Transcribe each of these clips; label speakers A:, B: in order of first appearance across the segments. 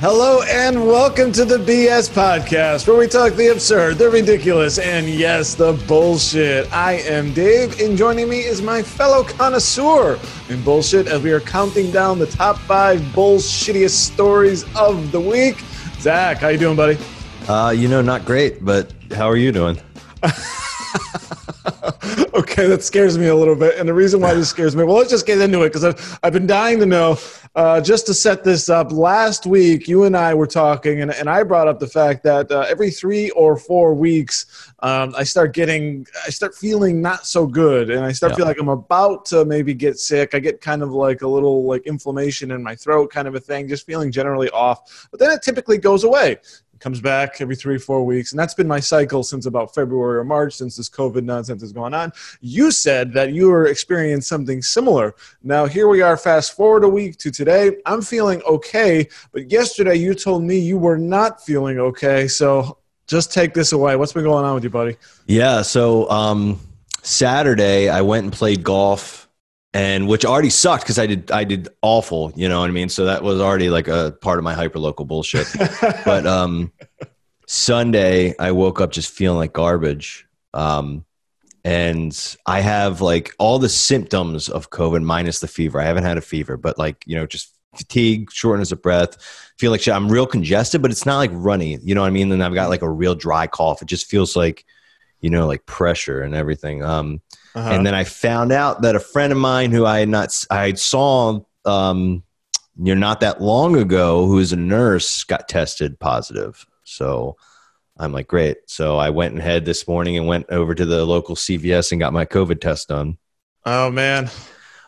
A: Hello and welcome to the BS Podcast, where we talk the absurd, the ridiculous, and yes, the bullshit. I am Dave, and joining me is my fellow connoisseur in bullshit as we are counting down the top five bullshittiest stories of the week. Zach, how you doing, buddy?
B: Uh, you know, not great, but how are you doing?
A: okay, that scares me a little bit. And the reason why this scares me, well, let's just get into it because I've, I've been dying to know. Uh, just to set this up, last week you and I were talking, and, and I brought up the fact that uh, every three or four weeks, um, I start getting, I start feeling not so good, and I start
B: Yeah.
A: feeling like I'm about to maybe get sick. I get kind of like a little like inflammation in my throat, kind of a thing, just feeling generally off. But then it typically goes away comes back every three four weeks and that's been my cycle since about february or march since this covid nonsense has gone on. You said that you were experiencing something similar. Now here we are fast forward a week to today. I'm feeling okay but yesterday you told me you were not feeling okay so just take this away. What's been going on with you buddy?
B: Yeah. So um, Saturday, I went and played golf, and which already sucked because I did I did awful. You know what I mean? So that was already like a part of my hyperlocal bullshit. but um, Sunday, I woke up just feeling like garbage. Um, and I have like all the symptoms of COVID minus the fever. I haven't had a fever, but like, you know, just fatigue, shortness of breath, feel like shit. I'm real congested, but it's not like runny. You know what I mean? And I've got like a real dry cough. It just feels like, you know, like pressure and everything. Um,
A: Uh-huh.
B: and then I found out that a friend of mine who I had not, I saw, um, you know, not that long ago, who is a nurse, got tested positive. So I'm like, great. So I went ahead this morning and went over to the local CVS and got my COVID test done.
A: oh man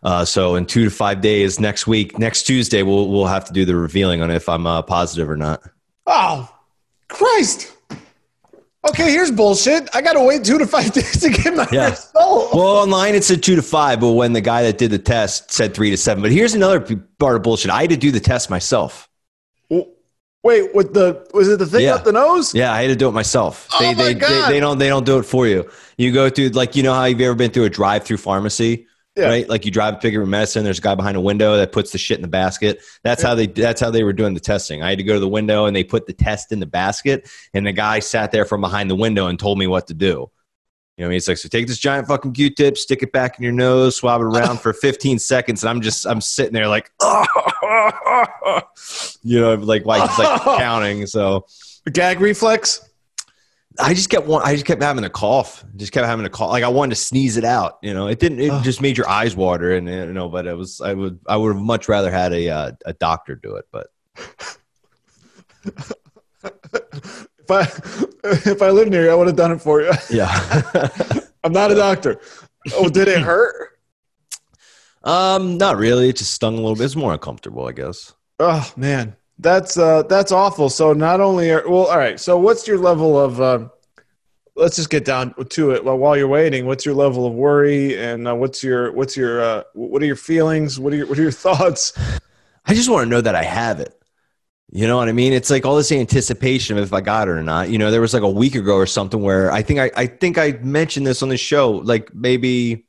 B: Uh, so in two to five days, next week, next Tuesday, we'll we'll have to do the revealing on if I'm uh, positive or not.
A: oh christ okay here's bullshit i gotta wait two to five days to get my
B: Yeah.
A: result
B: Well, online it said two to five, but when the guy that did the test said three to seven. But here's another p- part of bullshit. I had to do the test myself.
A: Wait, with the was it the thing
B: Yeah.
A: up the nose?
B: Yeah, I had to do it myself.
A: Oh
B: they,
A: my
B: they,
A: God.
B: they they don't they don't do it for you. You go through like you know how you've ever been through a drive-through pharmacy,
A: Yeah.
B: right? Like you drive a your medicine. There's a guy behind a window that puts the shit in the basket. That's how they that's how they were doing the testing. I had to go to the window and they put the test in the basket, and the guy sat there from behind the window and told me what to do. You know, what I mean, it's like so. Take this giant fucking Q-tip, stick it back in your nose, swab it around for 15 seconds, and I'm just I'm sitting there like, you know, like like just like counting. So
A: Gag reflex.
B: I just kept one. I just kept having a cough. Just kept having a cough. Like I wanted to sneeze it out. You know, it didn't. It
A: Ugh.
B: just made your eyes water, and you know. But it was. I would. I would have much rather had a uh, a doctor do it. But
A: If I if I lived near you, I would have done it for you.
B: yeah.
A: I'm not a doctor. Oh, did it hurt?
B: um. Not really. It just stung a little bit. It's more uncomfortable, I guess.
A: Oh man, that's uh that's awful. So not only are well, all right. So what's your level of? Uh, let's just get down to it. Well, while you're waiting, what's your level of worry, and uh, what's your what's your uh, what are your feelings? What are your what are your thoughts?
B: I just want to know that I have it. You know what I mean? It's like all this anticipation of if I got it or not. You know, there was like a week ago or something where I think I, I think I mentioned this on the show, like maybe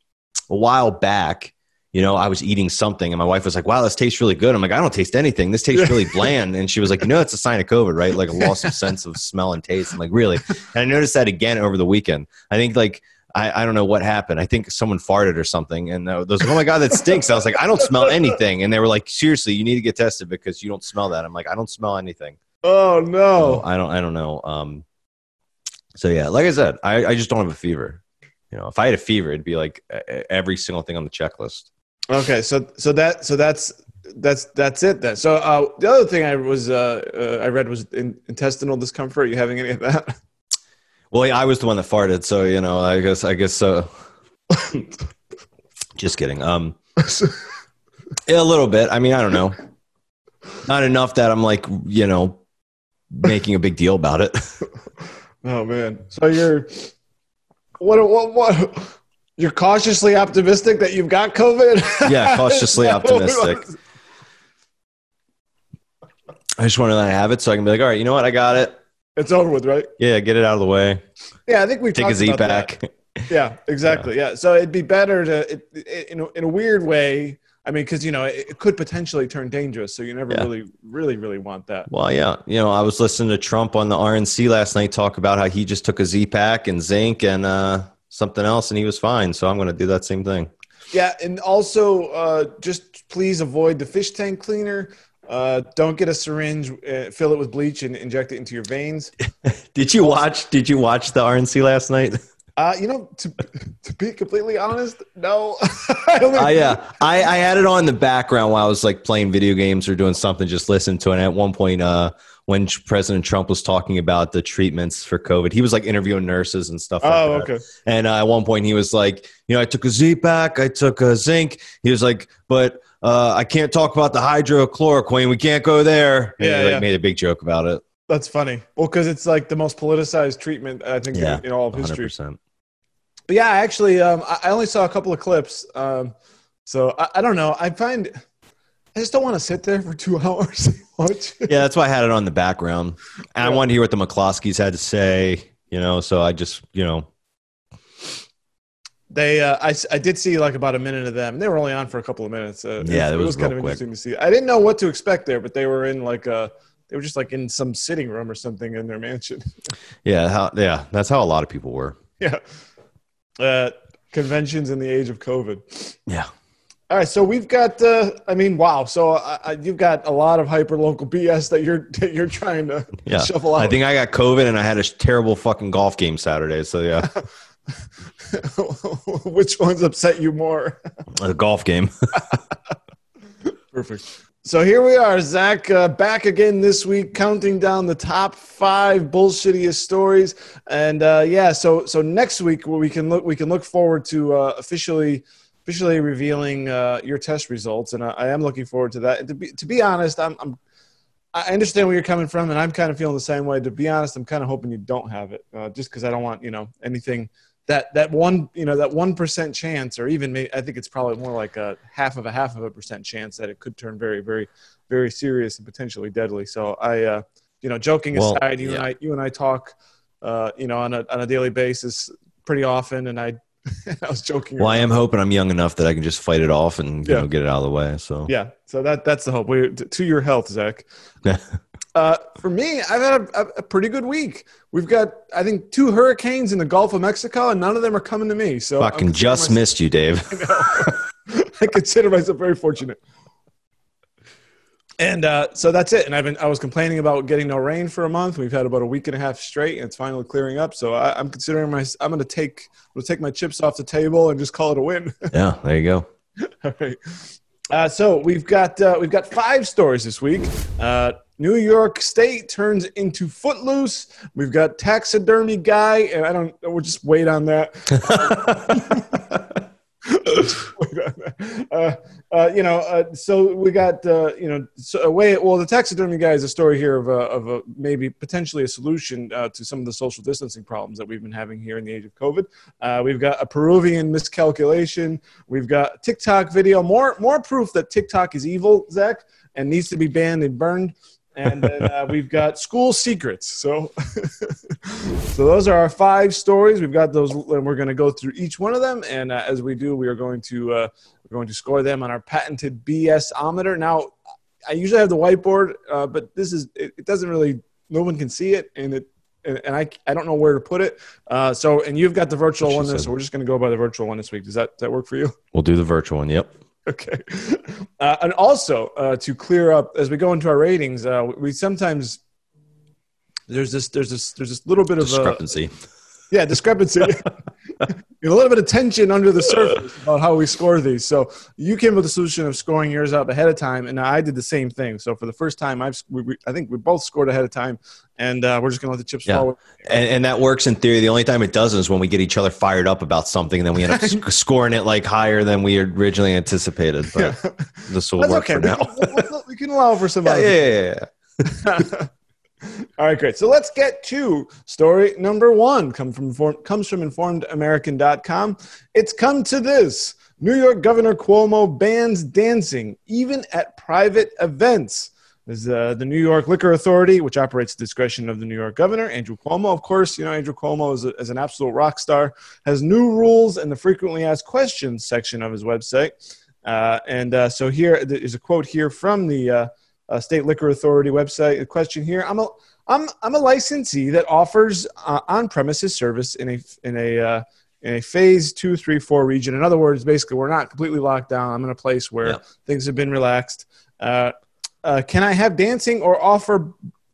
B: a while back. You know, I was eating something and my wife was like, wow, this tastes really good. I'm like, I don't taste anything. This tastes really bland. And she was like, you know, it's a sign of COVID, right? Like a loss of sense of smell and taste. I'm like, really? And I noticed that again over the weekend. I think like, I, I don't know what happened. I think someone farted or something. And uh, those, oh my God, that stinks. I was like, I don't smell anything. And they were like, seriously, you need to get tested because you don't smell that. I'm like, I don't smell anything.
A: Oh
B: So
A: no!
B: I don't, I don't know. Um, so yeah, like I said, I, I just don't have a fever. You know, if I had a fever, it'd be like every single thing on the checklist.
A: Okay, so so that so that's that's that's it then. So uh, the other thing I was uh, uh, I read was in, intestinal discomfort. Are you having any of that?
B: Well, yeah, I was the one that farted, so you know, I guess, I guess so. just kidding. Um, yeah, a little bit. I mean, I don't know. Not enough that I'm like, you know, making a big deal about it.
A: oh man! So you're what what what? You're cautiously optimistic that you've got COVID.
B: Yeah, cautiously optimistic. I just want to have it so I can be like, all right, you know what? I got it.
A: It's over with, right?
B: Yeah, get it out of the way.
A: Yeah, I think we
B: Take a Z pack.
A: Yeah, exactly. Yeah. so it'd be better to, it, it, in a, in a weird way. I mean, because you know it, it could potentially turn dangerous, so you never
B: Yeah.
A: really, really, really want that.
B: Well, yeah, you know, I was listening to Trump on the RNC last night talk about how he just took a Z pack and zinc and uh, something else, and he was fine. So I'm going to do that same thing.
A: Yeah, and also uh, just please avoid the fish tank cleaner. Uh, don't get a syringe, uh, fill it with bleach, and inject it into your veins.
B: Did you watch? Did you watch the RNC last night?
A: Uh, you know, to to be completely honest, no. I only,
B: I uh, I I had it on the background while I was like playing video games or doing something, just listening to it. And at one point, uh, when President Trump was talking about the treatments for COVID, he was like interviewing nurses and stuff. Like
A: oh,
B: that.
A: okay.
B: And uh, at one point, he was like, you know, I took a Z pack, I took a zinc. He was like, but uh, I can't talk about the hydrochloroquine. We can't go there. And
A: Yeah,
B: he like,
A: yeah.
B: made a big joke about it.
A: That's funny. Well, because it's like the most politicized treatment I think
B: Yeah,
A: in, in all of history.
B: 100%.
A: But yeah, actually, um, I, I only saw a couple of clips. Um, so I, I don't know. I find I just don't want to sit there for two hours. Watch.
B: Yeah, that's why I had it on the background. And I
A: Yeah.
B: wanted to hear what the McCloskeys had to say, you know, so I just, you know,
A: They, uh, I, I did see like about a minute of them. They were only on for a couple of minutes. Uh,
B: Yeah,
A: it,
B: it
A: was,
B: was
A: kind of
B: quick.
A: interesting to see. I didn't know what to expect there, but they were in like a, they were just like in some sitting room or something in their mansion.
B: yeah, how, yeah, that's how a lot of people were.
A: yeah, uh, conventions in the age of COVID.
B: Yeah.
A: All right, so we've got. Uh, I mean, wow. So uh, uh, you've got a lot of hyper local BS that you're that you're trying to
B: Yeah.
A: shuffle out.
B: I think I got COVID and I had a terrible fucking golf game Saturday. So yeah,
A: Which ones upset you more?
B: the golf game.
A: Perfect. So here we are, Zach, uh, back again this week, counting down the top five bullshittiest stories. And uh, yeah, so so next week we can look we can look forward to uh, officially officially revealing uh, your test results, and I, I am looking forward to that. And to be to be honest, I'm, I'm I understand where you're coming from, and I'm kind of feeling the same way. To be honest, I'm kind of hoping you don't have it, uh, just because I don't want you know anything that that one you know that one percent chance, or even maybe, I think it's probably more like a half of a half of a percent chance that it could turn very very very serious and potentially deadly. So I, uh, you know, joking
B: Well,
A: aside, you and. I you and I talk, uh, you know, on a on a daily basis pretty often, and I I was joking.
B: well, I am hoping I'm young enough that I can just fight it off and you
A: Yeah.
B: know get it out of the way. So
A: Yeah, so that that's the hope. We to your health, Zach. Uh, for me, I've had a, a, pretty good week. We've got, I think, two hurricanes in the Gulf of Mexico, and none of them are coming to me. So
B: fucking just
A: myself-
B: missed you, Dave.
A: I consider myself very fortunate. And uh, so that's it. And I've been, I was complaining about getting no rain for a month. We've had about a week and a half straight, and it's finally clearing up. So I, I'm considering my, I'm going to take, I'm to take my chips off the table and just call it a win.
B: yeah, there you go.
A: All right. Uh, so we've got uh, we've got five stories this week. Uh, New York State turns into Footloose. We've got taxidermy guy, and I don't. We'll just wait on that. Uh, uh, you know, uh, so we got uh, you know, so a way. Well, the taxidermy guy is a story here of a, of a maybe potentially a solution uh, to some of the social distancing problems that we've been having here in the age of COVID. Uh, we've got a Peruvian miscalculation. We've got TikTok video. More more proof that TikTok is evil, Zach, and needs to be banned and burned. And then uh, we've got school secrets. So, so those are our five stories. We've got those, and we're going to go through each one of them. And uh, as we do, we are going to uh, we're going to score them on our patented BS-ometer. Now, I usually have the whiteboard, uh, but this is it, it doesn't really. No one can see it, and it and, and I I don't know where to put it. Uh, so, and you've got the virtual one, this, so we're just going to go by the virtual one this week. Does that does that work for you?
B: We'll do the virtual one. Yep.
A: Okay. Uh, and also, uh, to clear up as we go into our ratings, uh, we sometimes there's this there's this there's this little bit of
B: Discrepancy.
A: Yeah discrepancy, a little bit of tension under the surface about how we score these. So you came with the solution of scoring yours up ahead of time, and I did the same thing. So for the first time, I've we, we, I think we both scored ahead of time, and uh, we're just gonna let the chips
B: Yeah.
A: fall.
B: And, and that works in theory. The only time it doesn't is when we get each other fired up about something, and then we end up sc- scoring it like higher than we originally anticipated. But this will
A: That's
B: work
A: okay.
B: for
A: We
B: now.
A: can, we- we can allow for some.
B: Yeah, yeah, yeah, yeah.
A: All right, great. So let's get to story number one. Come from comes from InformedAmerican.com. It's come to this: New York Governor Cuomo bans dancing even at private events. Is uh, the New York Liquor Authority, which operates at the discretion of the New York Governor Andrew Cuomo. Of course, you know Andrew Cuomo is, a, is an absolute rock star. Has new rules in the frequently asked questions section of his website. Uh, and uh, so here is a quote here from the uh, State Liquor Authority website. A question here: I'm a I'm I'm a licensee that offers uh, on-premises service in a in a uh, in a phase two, three, four region. In other words, basically, we're not completely locked down. I'm in a place where
B: Yeah.
A: things have been relaxed. Uh, uh, can I have dancing or offer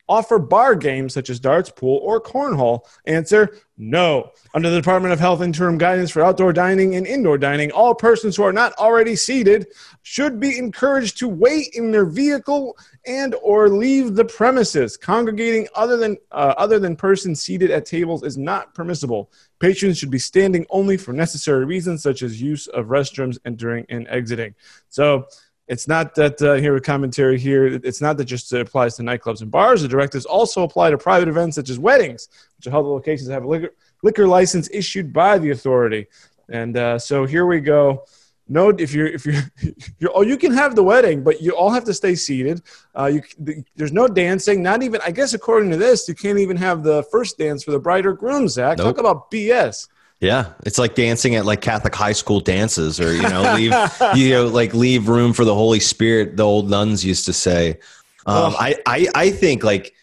A: offer bar games such as darts, pool, or cornhole? Answer: No. Under the Department of Health interim guidance for outdoor dining and indoor dining, all persons who are not already seated should be encouraged to wait in their vehicle and or leave the premises. Congregating other than uh, other than persons seated at tables is not permissible. Patrons should be standing only for necessary reasons such as use of restrooms entering and exiting. So it's not that uh, here a commentary here. It's not that just applies to nightclubs and bars. The directives also apply to private events such as weddings, which are held at locations that have a liquor, liquor license issued by the authority. And uh, so here we go. No, if you're if you're, you're oh, you can have the wedding, but you all have to stay seated. Uh, you the, there's no dancing. Not even I guess according to this, you can't even have the first dance for the bride or groom. Zach,
B: Nope.
A: talk about BS.
B: Yeah, it's like dancing at like Catholic high school dances, or you know, leave you know, like leave room for the Holy Spirit. The old nuns used to say. Um. I, I I think like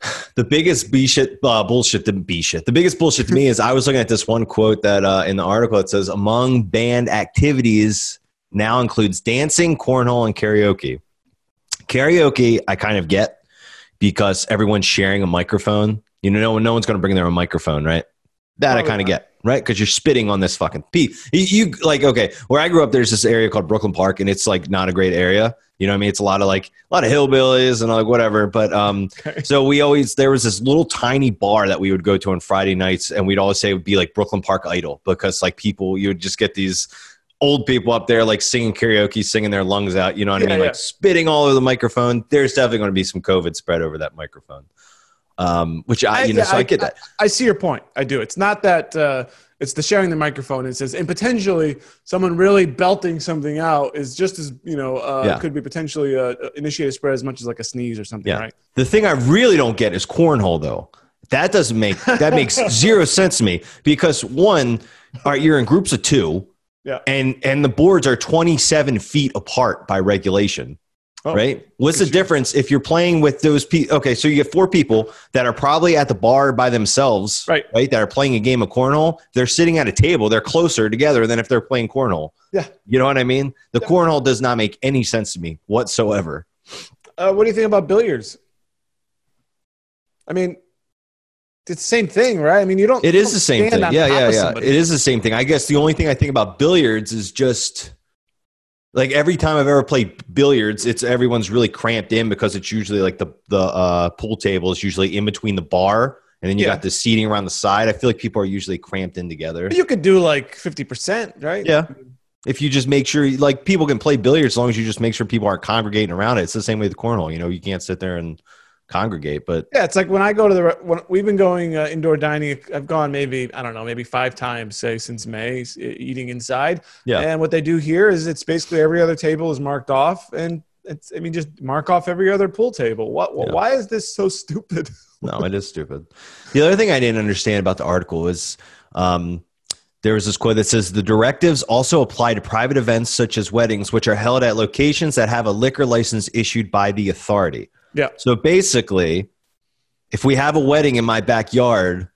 B: the biggest b shit uh, bullshit the b shit. The biggest bullshit to me is I was looking at this one quote that uh, in the article it says among banned activities now includes dancing, cornhole, and karaoke. Karaoke, I kind of get because everyone's sharing a microphone. You know, no, no one's going to bring their own microphone, right? That I kind of get, right? Because you're spitting on this fucking pee. You, you like, okay, where I grew up, there's this area called Brooklyn Park, and it's like not a great area. You know what I mean? It's a lot of like a lot of hillbillies and like whatever. But um,
A: Okay.
B: so we always there was this little tiny bar that we would go to on Friday nights, and we'd always say it would be like Brooklyn Park Idol because like people, you would just get these old people up there like singing karaoke, singing their lungs out. You know what
A: Yeah,
B: I mean?
A: yeah.
B: Like spitting all over the microphone. There's definitely going to be some COVID spread over that microphone. Um, which I,
A: I-
B: you know,
A: yeah,
B: so I,
A: I-
B: get that.
A: I see your point. I do. It's not that uh, it's the sharing the microphone. It says, and potentially someone really belting something out is just as you know uh,
B: Yeah.
A: could be potentially uh, initiate a spread as much as like a sneeze or something,
B: Yeah.
A: right?
B: The thing I really don't get is cornhole though. That doesn't make that makes zero sense to me because one, all right, you're in groups of two,
A: Yeah.
B: and and the boards are 27 feet apart by regulation.
A: Oh,
B: right? What's the difference if you're playing with those people? Okay, so you get four people that are probably at the bar by themselves,
A: Right.
B: Right, that are playing a game of cornhole. They're sitting at a table. They're closer together than if they're playing cornhole.
A: Yeah.
B: you know what I mean. The
A: Yeah.
B: cornhole does not make any sense to me whatsoever.
A: Uh, what do you think about billiards? I mean, it's the same thing, right? I mean, you don't.
B: It
A: you
B: is
A: don't
B: the same thing. Yeah, yeah, yeah.
A: somebody.
B: It is the same thing. I guess the only thing I think about billiards is just like every time I've ever played billiards, it's everyone's really cramped in because it's usually like the the uh, pool table is usually in between the bar, and then you
A: Yeah.
B: got the seating around the side. I feel like people are usually cramped in together.
A: You could do like fifty percent, right?
B: Yeah. If you just make sure, like people can play billiards as long as you just make sure people aren't congregating around it. It's the same way with the cornhole. You know, you can't sit there and congregate, but
A: Yeah, it's like when I go to the when we've been going uh, indoor dining. I've gone maybe I don't know, maybe five times say since May, eating inside.
B: Yeah.
A: And what they do here is it's basically every other table is marked off, and it's I mean just mark off every other pool table. What?
B: Yeah.
A: Why is this so stupid?
B: no, it is stupid. The other thing I didn't understand about the article is um, there was this quote that says the directives also apply to private events such as weddings, which are held at locations that have a liquor license issued by the authority.
A: Yeah.
B: So basically, if we have a wedding in my backyard,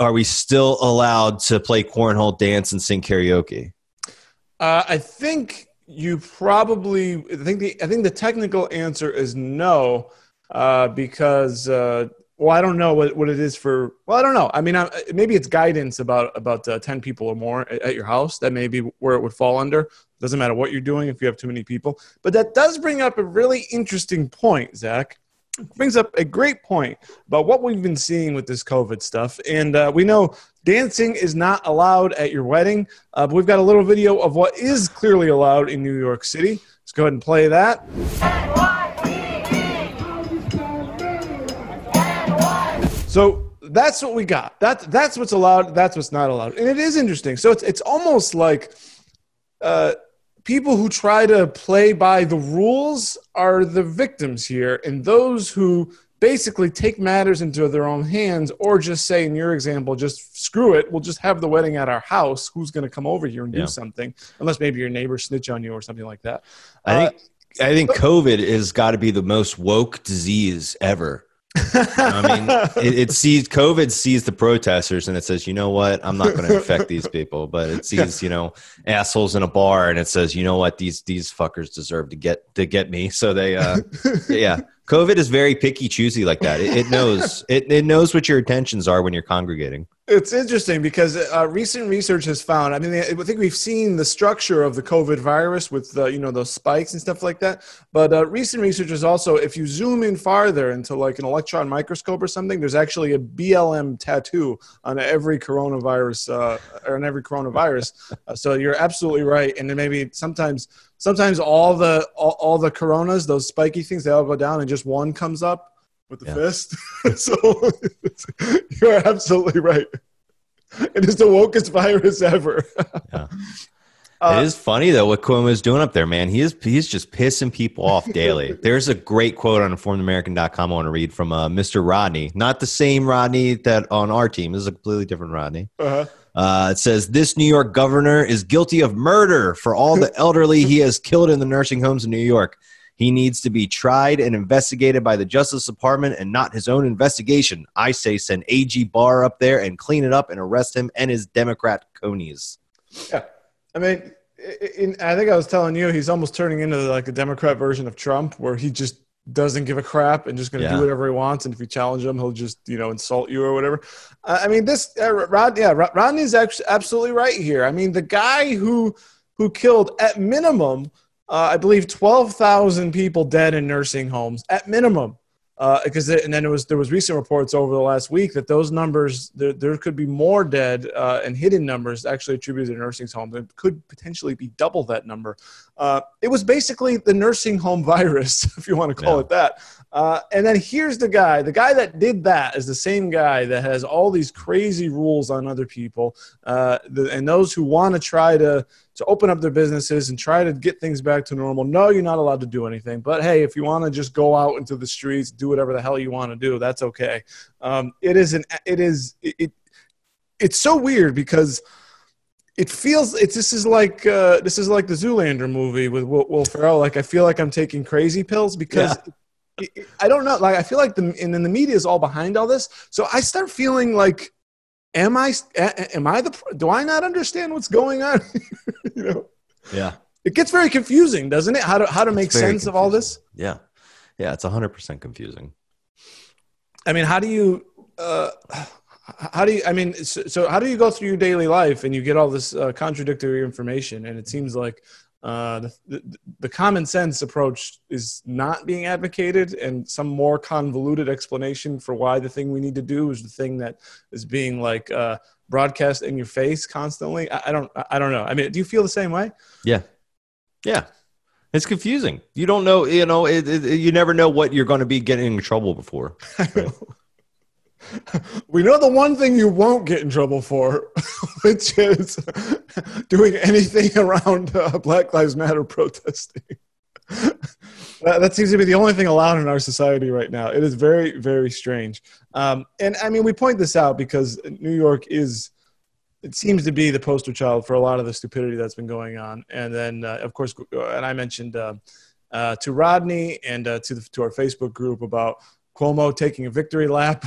B: are we still allowed to play cornhole, dance, and sing karaoke?
A: Uh, I think you probably. I think the. I think the technical answer is no, uh, because. Uh, well, I don't know what, what it is for. Well, I don't know. I mean, I, maybe it's guidance about about uh, ten people or more at, at your house. That may be where it would fall under. Doesn't matter what you're doing if you have too many people. But that does bring up a really interesting point, Zach. Brings up a great point about what we've been seeing with this COVID stuff. And uh, we know dancing is not allowed at your wedding. Uh, but we've got a little video of what is clearly allowed in New York City. Let's go ahead and play that. So that's what we got. That's that's what's allowed. That's what's not allowed, and it is interesting. So it's it's almost like uh, people who try to play by the rules are the victims here, and those who basically take matters into their own hands or just say in your example just screw it we'll just have the wedding at our house who's going to come over here and
B: Yeah.
A: do something unless maybe your neighbor snitch on you or something like that
B: I
A: Uh,
B: think I think COVID has got to be the most woke disease ever. I mean, it, it sees COVID sees the protesters and it says, you know what, I'm not going to infect these people, but it sees you know assholes in a bar and it says, you know what, these these fuckers deserve to get to get me. So they, uh, yeah, COVID is very picky, choosy like that. It, it knows it, it knows what your intentions are when you're congregating.
A: It's interesting because uh, recent research has found. I mean, I think we've seen the structure of the COVID virus with uh, you know those spikes and stuff like that. But uh, recent research is also, if you zoom in farther into like an electron microscope or something, there's actually a BLM tattoo on every coronavirus uh, or on every coronavirus. uh, so you're absolutely right. And then maybe sometimes, sometimes all the all, all the coronas, those spiky things, they all go down and just one comes up with the
B: Yeah.
A: fist. so you're absolutely right. It is the wokest virus ever.
B: Yeah.
A: Uh,
B: it is funny though what Cuomo's doing up there, man. He is he's just pissing people off daily. There's a great quote on informedamerican.com I want to read from uh, Mr. Rodney, not the same Rodney that on our team. This is a completely different Rodney.
A: uh-huh.
B: Uh, it says this New York governor is guilty of murder for all the elderly he has killed in the nursing homes in New York. He needs to be tried and investigated by the Justice Department and not his own investigation. I say send AG Barr up there and clean it up and arrest him and his Democrat conies. Yeah.
A: I mean, i- in, I think I was telling you, he's almost turning into like a Democrat version of Trump, where he just doesn't give a crap and just going to
B: Yeah.
A: do whatever he wants. And if you challenge him, he'll just you know insult you or whatever. Uh, I mean, this uh, Rod, yeah, Rod- Rodney's actually absolutely right here. I mean, the guy who who killed at minimum, uh, I believe, twelve thousand people dead in nursing homes at minimum. Because and then it was there was recent reports over the last week that those numbers there, there could be more dead uh, and hidden numbers actually attributed to nursing homes. It could potentially be double that number. Uh, it was basically the nursing home virus, if you want to call
B: Yeah.
A: it that. Uh, and then here's the guy. The guy that did that is the same guy that has all these crazy rules on other people. Uh, the, and those who want to try to to open up their businesses and try to get things back to normal. No, you're not allowed to do anything. But hey, if you want to just go out into the streets, do whatever the hell you want to do, that's okay. Um, it is an it is it, it it's so weird because it feels it's this is like uh, this is like the Zoolander movie with Will, Will Ferrell. Like I feel like I'm taking crazy pills because. it- it- I don't know. Like I feel like the and then the media is all behind all this. So I start feeling like, am I Am I the? Do I not understand what's going on? you know,
B: Yeah.
A: it gets very confusing, doesn't it? How to how to make
B: It's very
A: sense of all this?
B: Yeah. Yeah. It's 100% confusing.
A: I mean, how do you? Uh, how do you? I mean, so, so how do you go through your daily life and you get all this uh, contradictory information? And it seems like uh, the, the the common sense approach is not being advocated, and some more convoluted explanation for why the thing we need to do is the thing that is being like uh, broadcast in your face constantly. I, I don't. I don't know. I mean, do you feel the same way?
B: Yeah. Yeah. It's confusing. You don't know, you know, it, it, you never know what you're going to be getting in trouble before.
A: we know the one thing you won't get in trouble for, which is doing anything around uh, Black Lives Matter protesting. that, that seems to be the only thing allowed in our society right now. It is very, very strange. Um, and I mean, we point this out because New York is, it seems to be the poster child for a lot of the stupidity that's been going on. And then, uh, of course, and I mentioned uh, uh, to Rodney and uh, to, the, to our Facebook group about Cuomo taking a victory lap.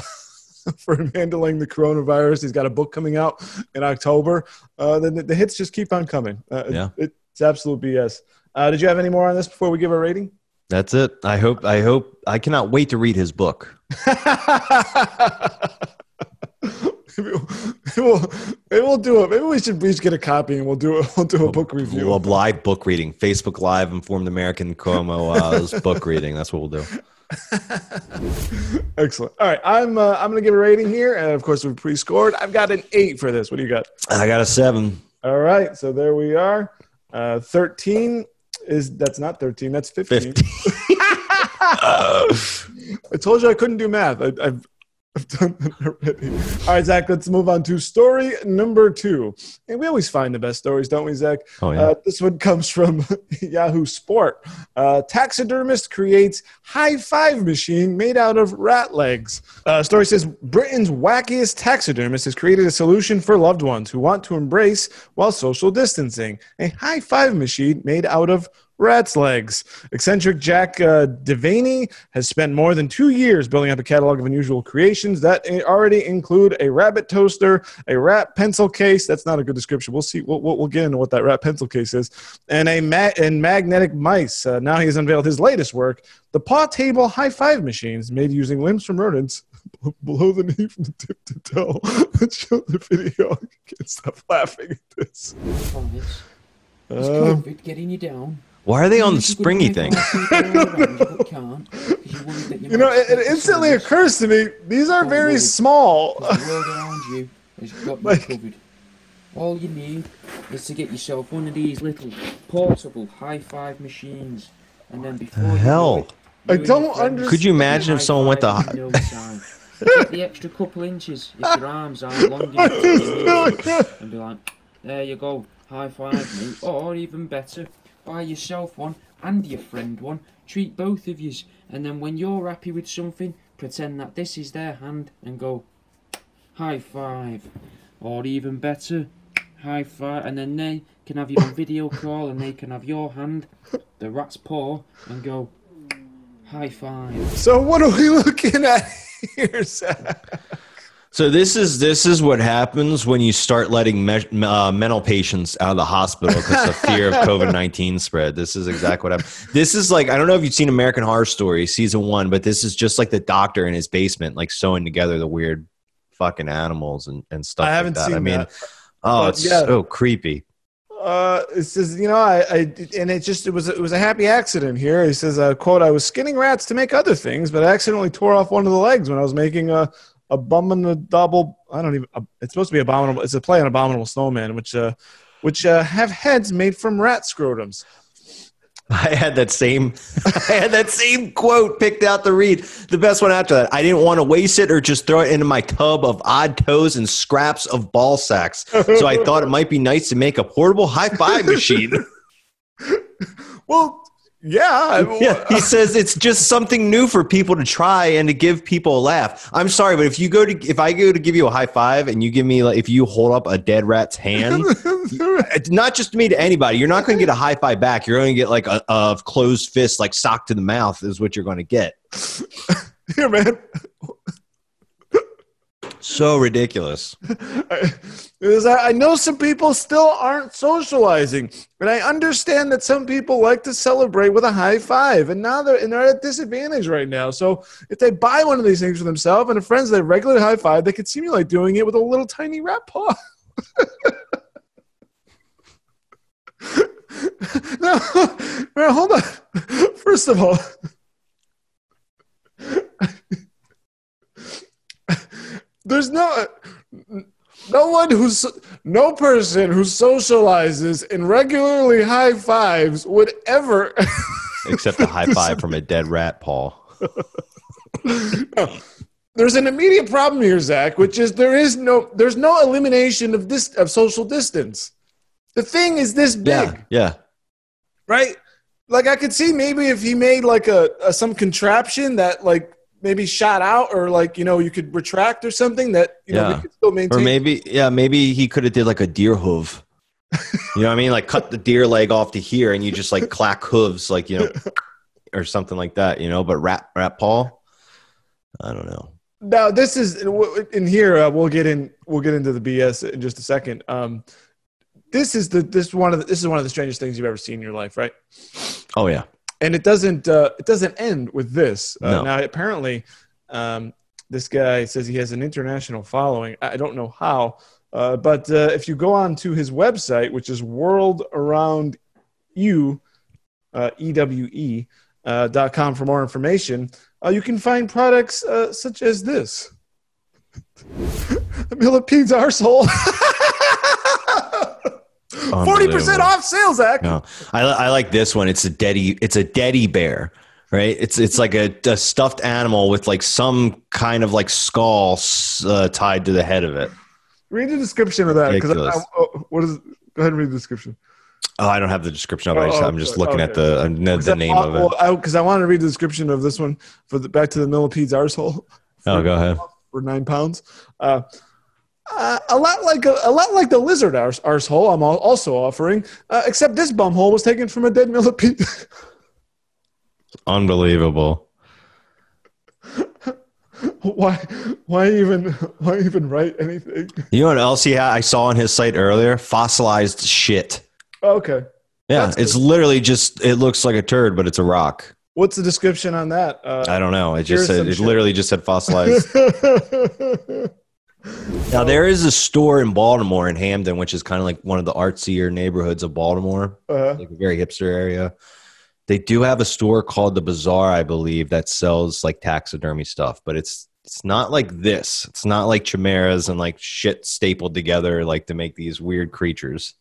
A: for handling the coronavirus. He's got a book coming out in October. Uh, the, the hits just keep on coming. Uh,
B: Yeah.
A: it, it's absolute BS. Uh, did you have any more on this before we give a rating?
B: That's it. I hope, I hope, I cannot wait to read his book.
A: maybe, we'll, maybe we'll- do it. Maybe we should each get a copy and we'll do it. We'll do a book review.
B: We'll live book reading, Facebook Live, Informed American Cuomo's book reading. That's what we'll do.
A: Excellent. All right, I'm uh, I'm gonna give a rating here, and of course we pre-scored. I've got an eight for this. What do you got?
B: I got a seven.
A: All right, so there we are. Uh, Thirteen is that's not thirteen. That's fifteen.
B: 15.
A: I told you I couldn't do math. I, I've I've done that already. All right, Zach, let's move on to story number two. And we always find the best stories, don't we, Zach?
B: Oh, yeah.
A: Uh, this one comes from Yahoo Sport. Uh, taxidermist creates high five machine made out of rat legs. Uh, story says Britain's wackiest taxidermist has created a solution for loved ones who want to embrace while social distancing a high five machine made out of rat's legs. Eccentric Jack uh, Devaney has spent more than two years building up a catalog of unusual creations that already include a rabbit toaster, a rat pencil case. That's not a good description. We'll see. We'll, we'll get into what that rat pencil case is, and a ma- and magnetic mice. Uh, now he has unveiled his latest work: the paw table high five machines made using limbs from rodents. Below the knee from tip to toe. Let's show the video. I can't stop laughing at this.
C: Is
A: Uh,
C: COVID getting you down?
B: Why are they on the springy
C: make
B: thing?
C: all people around you, but can't, 'cause you worry that
A: You know, it, it instantly occurs to me these are very
C: worry.
A: small.
C: 'cause the world around you has got you
A: Like-
C: All you need is to get yourself one of these little portable high five machines, and then before you know
B: hell?
C: it,
A: I don't understand-
B: Could you imagine if someone went to
C: high-five no. Get the extra couple inches if your arms aren't long enough to your knees, and be like, there you go, high five me, or even better, buy yourself one and your friend one, treat both of yous, and then when you're happy with something, pretend that this is their hand and go, high five, or even better, high five, and then they can have your video call and they can have your hand, the rat's paw, and go, high five.
A: So what are we looking at here, Zach?
B: So this is this is what happens when you start letting me- uh, mental patients out of the hospital because of fear of COVID nineteen spread. This is exactly what happened. This is like I don't know if you've seen American Horror Story season one, but this is just like the doctor in his basement, like sewing together the weird fucking animals and, and stuff.
A: I haven't
B: like that.
A: seen
B: I mean,
A: that.
B: oh,
A: But
B: it's
A: yeah.
B: so creepy.
A: Uh, it says, you know, I, I, and it just, it was, it was a happy accident here. He says, uh, quote, I was skinning rats to make other things, but I accidentally tore off one of the legs when I was making a, abominable, I don't even, uh, it's supposed to be abominable. It's a play on abominable snowman, which, uh, which, uh, have heads made from rat scrotums.
B: I had that same I had that same quote picked out to read. The best one after that. I didn't want to waste it or just throw it into my tub of odd toes and scraps of ball sacks. So I thought it might be nice to make a portable high five machine.
A: Well, yeah.
B: Yeah, he says it's just something new for people to try and to give people a laugh. I'm sorry, but if you go to if I go to give you a high five and you give me like if you hold up a dead rat's hand, not just me to anybody. You're not going to get a high five back. You're going to get like a, a closed fist, like sock to the mouth, is what you're going to get.
A: Here, man.
B: So ridiculous.
A: I, because I I know some people still aren't socializing, and I understand that some people like to celebrate with a high five, and now they're and they're at a disadvantage right now. So if they buy one of these things for themselves and a friends they regularly high five, they could simulate doing it with a little tiny rat paw. no, no, hold on. First of all. There's no no one who's no person who socializes and regularly high fives would ever.
B: Except a high five from a dead rat, Paul.
A: there's an immediate problem here zach which is there is no there's no elimination of this of social distance. The thing is this big.
B: Yeah, yeah.
A: right? Like i could see maybe if he made like a, a some contraption that like maybe shot out or like you know you could retract or something that you know
B: Yeah.
A: we could still maintain
B: Or maybe, yeah, maybe he could have did like a deer hoof. You know what I mean? Like cut the deer leg off to here, and you just like clack hooves, like you know, or something like that. You know, but rat rat paw. I don't know.
A: Now this is in here. Uh, we'll get in. We'll get into the BS in just a second. Um, this is the this one of the, this is one of the strangest things you've ever seen in your life, right?
B: Oh yeah,
A: And it doesn't uh, it doesn't end with this. Uh,
B: No.
A: Now apparently, um, this guy says he has an international following. I don't know how, uh, but uh, if you go on to his website, which is World Around You, uh, EWE, uh, dot com for more information, uh, you can find products uh, such as this. the Millipedes arsehole. 40% off sales, Zach.
B: No, I, I like this one. It's a daddy. It's a daddy bear. right? It's it's like a, a stuffed animal with like some kind of like skull uh, tied to the head of it.
A: Read the description of that because oh, what is? Go ahead and read the description.
B: Oh, I don't have the description of it. I just,
A: Oh,
B: I'm just
A: okay.
B: looking at the uh, the, name of it.
A: Because I, wanted to read the description of this one for the back to the millipedes arsehole
B: Oh, go ahead.
A: for nine pounds. Uh, uh, a lot like a, a lot like the lizard arse, arsehole I'm al- also offering, uh, except this bumhole was taken from a dead millipede.
B: Unbelievable.
A: why? Why even? Why even write anything?
B: You know what else he had? I saw on his site earlier. Fossilized shit.
A: Okay.
B: Yeah,
A: That's
B: it's
A: good.
B: literally just it looks like a turd, but it's a rock.
A: What's the description on that? Uh,
B: I don't know. It just said it
A: shit.
B: literally just said fossilized. now there is a store in Baltimore in Hampden, which is kind of like one of the artsier neighborhoods of Baltimore,
A: uh,
B: like a very hipster area. They do have a store called the Bazaar, I believe, that sells like taxidermy stuff, but it's it's not like this. It's not like chimeras and like shit stapled together like to make these weird creatures.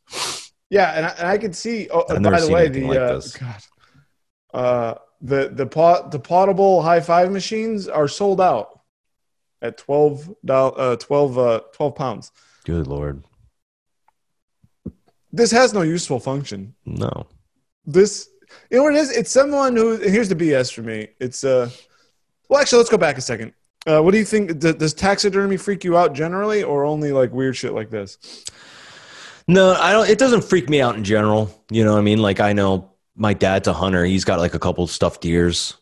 A: Yeah, and I, and I could see. Oh,
B: I've never
A: by the
B: seen
A: way, the
B: like
A: uh,
B: this.
A: God, uh, the the pot the potable high five machines are sold out at twelve dollars, uh, 12, uh, 12 pounds.
B: Good lord.
A: This has no useful function.
B: No.
A: This, you know what it is? It's someone who. Here's the BS for me. It's uh, well, actually, let's go back a second. Uh, what do you think? Does taxidermy freak you out generally, or only like weird shit like this?
B: No, I don't. It doesn't freak me out in general. You know what I mean? Like I know my dad's a hunter. He's got like a couple stuffed deers.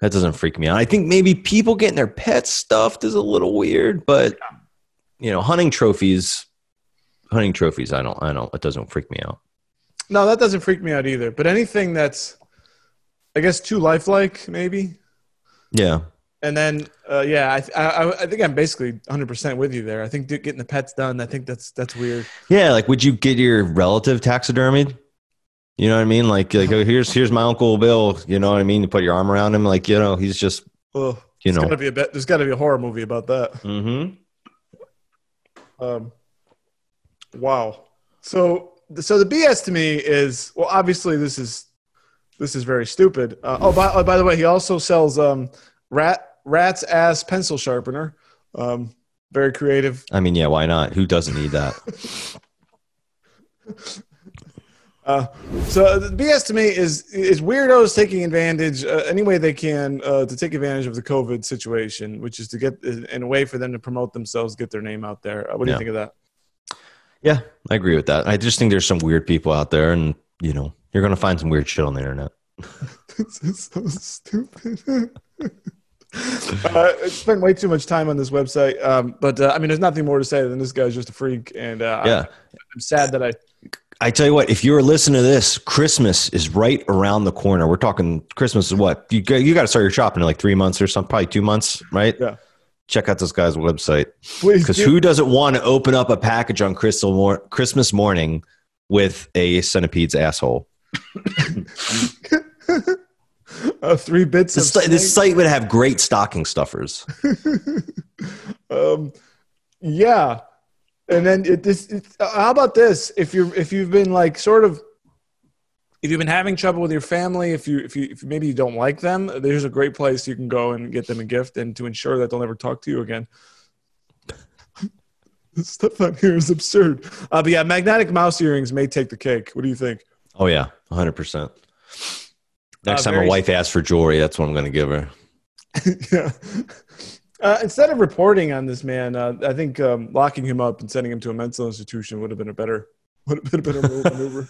B: That doesn't freak me out. I think maybe people getting their pets stuffed is a little weird, but you know, hunting trophies, hunting trophies. I don't. I don't. It doesn't freak me out.
A: No, that doesn't freak me out either. But anything that's, I guess, too lifelike, maybe.
B: Yeah.
A: And then, uh, yeah, I, I, I think I'm basically 100% with you there. I think getting the pets done, I think that's that's weird.
B: Yeah. Like, would you get your relative taxidermied? You know what I mean? Like, like oh, here's here's my uncle Bill. You know what I mean? You put your arm around him, like you know, he's just
A: Ugh,
B: you know.
A: gotta be a bit, there's got to be a horror movie about that.
B: Mm-hmm.
A: Um, wow. So, so the BS to me is well, obviously this is this is very stupid. Uh, oh, by, oh, by the way, he also sells um, rat rat's ass pencil sharpener. Um, very creative.
B: I mean, yeah, why not? Who doesn't need that?
A: Uh, so the BS to me is is weirdos taking advantage uh, any way they can uh, to take advantage of the COVID situation, which is to get in a way for them to promote themselves, get their name out there. Uh, what do
B: Yeah.
A: you think of that?
B: Yeah, I agree with that. I just think there's some weird people out there, and you know, you're gonna find some weird shit on the internet.
A: this is so stupid. uh, I spent way too much time on this website, um, but uh, I mean, there's nothing more to say than this guy's just a freak, and uh,
B: Yeah,
A: I'm sad that I.
B: I tell you what, if you're listening to this, Christmas is right around the corner. We're talking Christmas is what you got, you got to start your shopping in like three months or something, probably two months, right?
A: Yeah.
B: Check out this guy's website because who doesn't want to open up a package on Crystal mor- Christmas morning with a centipede's asshole?
A: uh, three bits
B: This, this site would have great stocking stuffers.
A: um, yeah, and then it, this. It, uh, how about this? If you're if you've been like sort of if you've been having trouble with your family, if you if you if maybe you don't like them, there's a great place you can go and get them a gift, and to ensure that they'll never talk to you again. this stuff on here is absurd. Uh, but yeah, magnetic mouse earrings may take the cake. What do you think?
B: Oh yeah, hundred percent. Next
A: Uh,
B: time my wife asks for jewelry, that's what I'm going to give her.
A: yeah. Uh, instead of reporting on this man, uh, I think um, locking him up and sending him to a mental institution would have been a better would have been a better move- maneuver.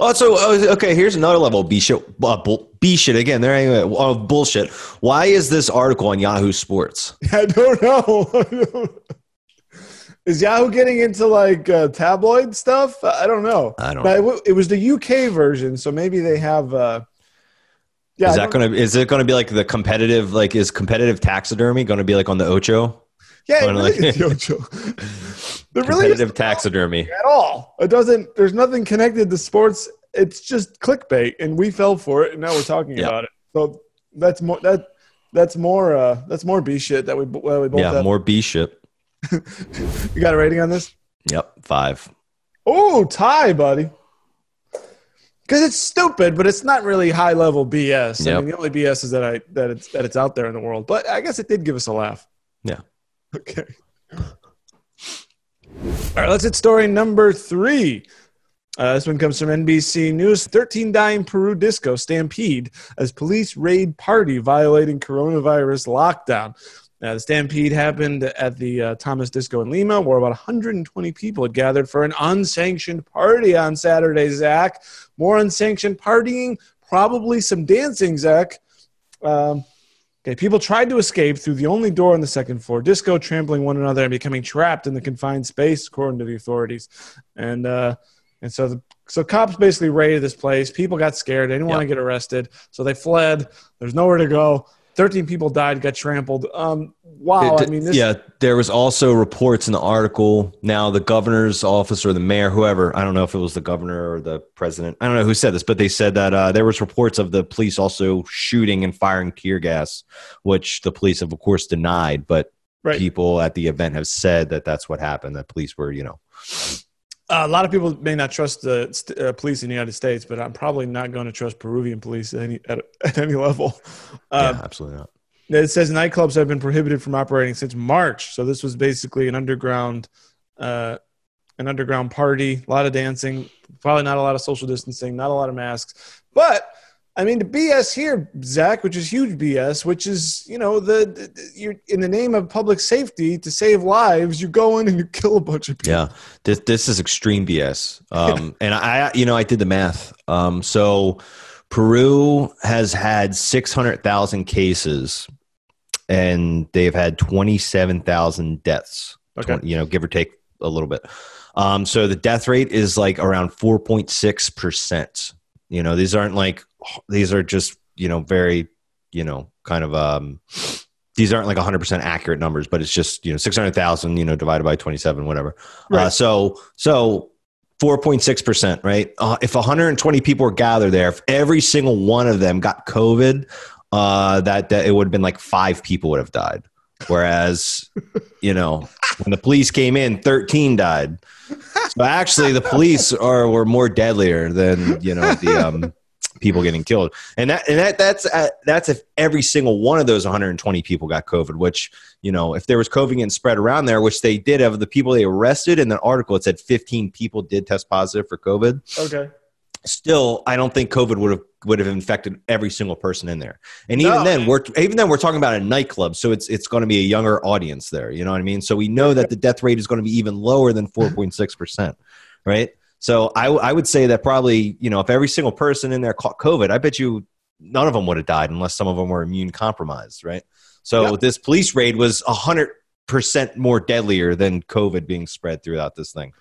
B: Oh, so oh, okay. Here's another level of B shit. Uh, bull, B shit again. There anyway. Oh, bullshit. Why is this article on Yahoo Sports?
A: I don't know. Is Yahoo getting into like uh, tabloid stuff? I don't know.
B: I don't.
A: But it,
B: know.
A: it was the UK version, so maybe they have. Uh, yeah,
B: is
A: I
B: that to? Is it going to be like the competitive? Like, is competitive taxidermy going to be like on the Ocho?
A: yeah, it really
B: like-
A: is Yocho. There really
B: Competitive
A: isn't
B: taxidermy.
A: at all. It doesn't. There's nothing connected to sports. It's just clickbait, and we fell for it, and now we're talking
B: Yeah.
A: about it. So that's more that. That's more. Uh, that's more B shit that we, well, we both
B: Yeah,
A: have.
B: more B shit.
A: You got a rating on this?
B: Yep, five.
A: Oh, tie, buddy. Because it's stupid, but it's not really high level BS. I mean, the only BS is that I that it's that it's out there in the world. But I guess it did give us a laugh.
B: Yeah.
A: Okay. All right, let's hit story number three. Uh, this one comes from NBC News. 13 dying Peru disco stampede as police raid party violating coronavirus lockdown. Uh, the stampede happened at the uh, Thomas Disco in Lima, where about 120 people had gathered for an unsanctioned party on Saturday, Zach. More unsanctioned partying, probably some dancing, Zach. Um, okay, people tried to escape through the only door on the second floor disco, trampling one another and becoming trapped in the confined space, according to the authorities. And uh, and so the so cops basically raided this place. People got scared. They didn't want to get arrested, so they fled. There's nowhere to go. Thirteen people died, got trampled. Um, wow. I mean, this,
B: yeah, there was also reports in the article. Now, the governor's office or the mayor, whoever, I don't know if it was the governor or the president, I don't know who said this, but they said that uh, there was reports of the police also shooting and firing tear gas, which the police have, of course, denied. But
A: right.
B: people at the event have said that that's what happened. That police were, you know,
A: a lot of people may not trust the st- uh, police in the United States, but I'm probably not going to trust Peruvian police at any at, at any level. Uh,
B: yeah, absolutely not.
A: It says nightclubs have been prohibited from operating since March. So this was basically an underground, uh, an underground party. A lot of dancing, probably not a lot of social distancing, not a lot of masks. But I mean, the BS here, Zach, which is huge BS, which is you know the, the you're in the name of public safety to save lives, you go in and you kill a bunch of people.
B: Yeah, this this is extreme BS. Um, and I, you know, I did the math. Um, so Peru has had six hundred thousand cases, and they've had twenty seven thousand deaths.
A: Okay.
B: 20 you know, give or take a little bit. Um, so the death rate is like around four point six percent. You know, these aren't like these are just you know very you know kind of um these aren't like 100% accurate numbers but it's just you know 600000 you know divided by 27 whatever. Uh, so so 4.6% right? Uh, if 120 people were gathered there if every single one of them got covid uh, that, that it would have been like five people would have died. Whereas you know when the police came in 13 died. So actually the police are were more deadlier than you know the um people getting killed. And that and that that's uh, that's if every single one of those 120 people got covid which you know if there was covid getting spread around there which they did of the people they arrested in the article it said 15 people did test positive for covid.
A: Okay.
B: still i don't think covid would have would have infected every single person in there. And even
A: No.
B: then we're even then we're talking about a nightclub so it's it's going to be a younger audience there you know what i mean? So we know that the death rate is going to be even lower than 4.6% right so I, I would say that probably you know if every single person in there caught covid i bet you none of them would have died unless some of them were immune compromised right so
A: Yeah.
B: this police raid was 100% more deadlier than covid being spread throughout this thing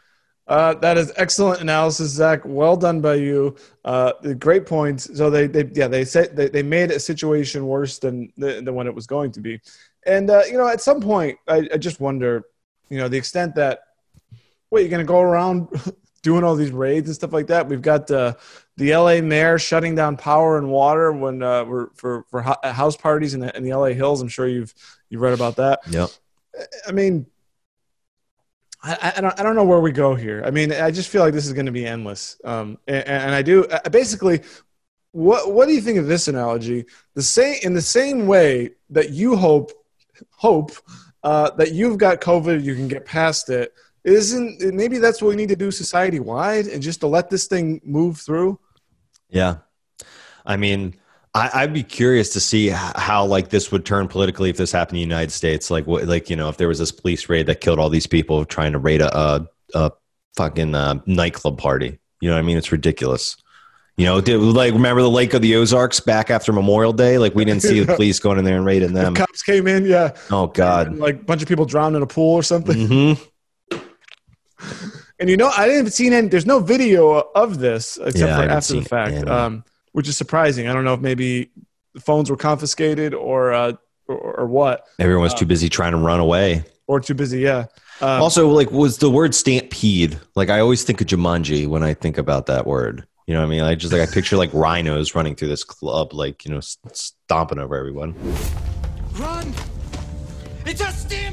A: Uh, that is excellent analysis, Zach. Well done by you. Uh, great points. So they, they, yeah, they said they, they made a situation worse than than when it was going to be, and uh, you know, at some point, I, I just wonder, you know, the extent that wait, you're going to go around doing all these raids and stuff like that. We've got uh, the LA mayor shutting down power and water when uh, we're for for house parties in the, in the LA hills. I'm sure you've you've read about that.
B: yep
A: I mean, I, I don't I don't know where we go here. I mean, I just feel like this is going to be endless. Um, and, and I do I- basically. What what do you think of this analogy? The same in the same way that you hope hope uh, that you've got COVID, you can get past it. Isn't maybe that's what we need to do society wide and just to let this thing move through?
B: Yeah. I mean, I, I'd be curious to see how like this would turn politically if this happened in the United States. Like what, like, you know, if there was this police raid that killed all these people trying to raid a, a, a fucking uh, nightclub party. You know what I mean? It's ridiculous. You know, did, like remember the Lake of the Ozarks back after Memorial Day? Like we didn't see the police going in there and raiding them.
A: Cops came in, yeah,
B: Oh God.
A: like a bunch of people drowned in a pool or something.
B: hmm
A: And you know, I didn't see any. There's no video of this except
B: Yeah,
A: for after the fact,
B: any.
A: um, which is surprising. I don't know if maybe the phones were confiscated or uh, or, or what,
B: Everyone was too busy trying to run away.
A: or too busy. Yeah. Um,
B: also, like, was the word stampede? Like, I always think of Jumanji when I think about that word. You know what I mean? I just like I picture like rhinos running through this club, like you know, s- stomping over everyone.
D: Run! It's a stampede!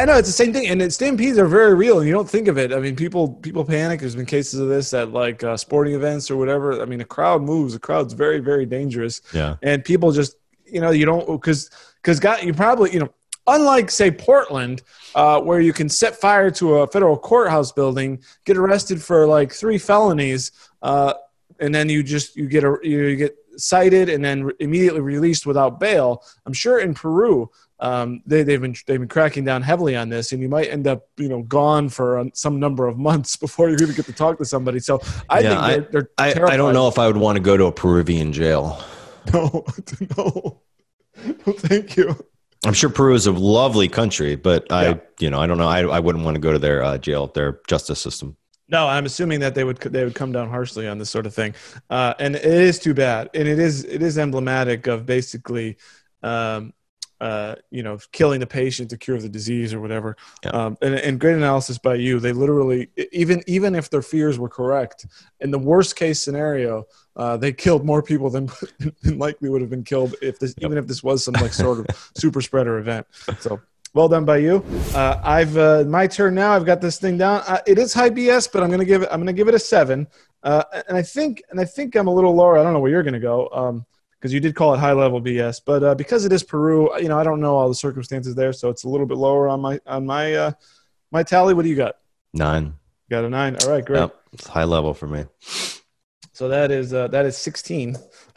A: I know it's the same thing, and it, stampedes are very real, and you don't think of it. I mean, people people panic. There's been cases of this at like uh, sporting events or whatever. I mean, a crowd moves. A crowd's very very dangerous.
B: Yeah.
A: and people just you know you don't because because got you probably you know unlike say Portland uh, where you can set fire to a federal courthouse building, get arrested for like three felonies, uh, and then you just you get a you get cited and then re- immediately released without bail. I'm sure in Peru. Um, they, they've been they've been cracking down heavily on this, and you might end up you know gone for some number of months before you even get to talk to somebody. So I
B: Yeah,
A: think
B: I-
A: they're, they're
B: I, I don't know if I would want to go to a Peruvian jail.
A: No, no, no, thank you.
B: I'm sure Peru is a lovely country, but
A: Yeah.
B: I, you know, I don't know. I, I wouldn't want to go to their uh, jail, their justice system.
A: No, I'm assuming that they would they would come down harshly on this sort of thing, uh, and it is too bad, and it is it is emblematic of basically, um, uh, you know, killing the patient to cure the disease or whatever.
B: Yeah.
A: Um, and, and great analysis by you. They literally even even if their fears were correct, in the worst case scenario, uh, they killed more people than, than likely would have been killed if this
B: Yep.
A: even if this was some like sort of super spreader event. So well done by you. Uh, I've uh, my turn now. I've got this thing down. Uh, it is high BS, but I'm gonna give it. I'm gonna give it a seven. Uh, and I think and I think I'm a little lower. I don't know where you're gonna go. Um, because you did call it high level BS, but uh, because it is Peru, you know, I don't know all the circumstances there, so it's a little bit lower on my on my uh, my tally. What do you got?
B: Nine.
A: Got a nine. All right, great.
B: Yep. It's high level for me.
A: So that is uh, that is 16.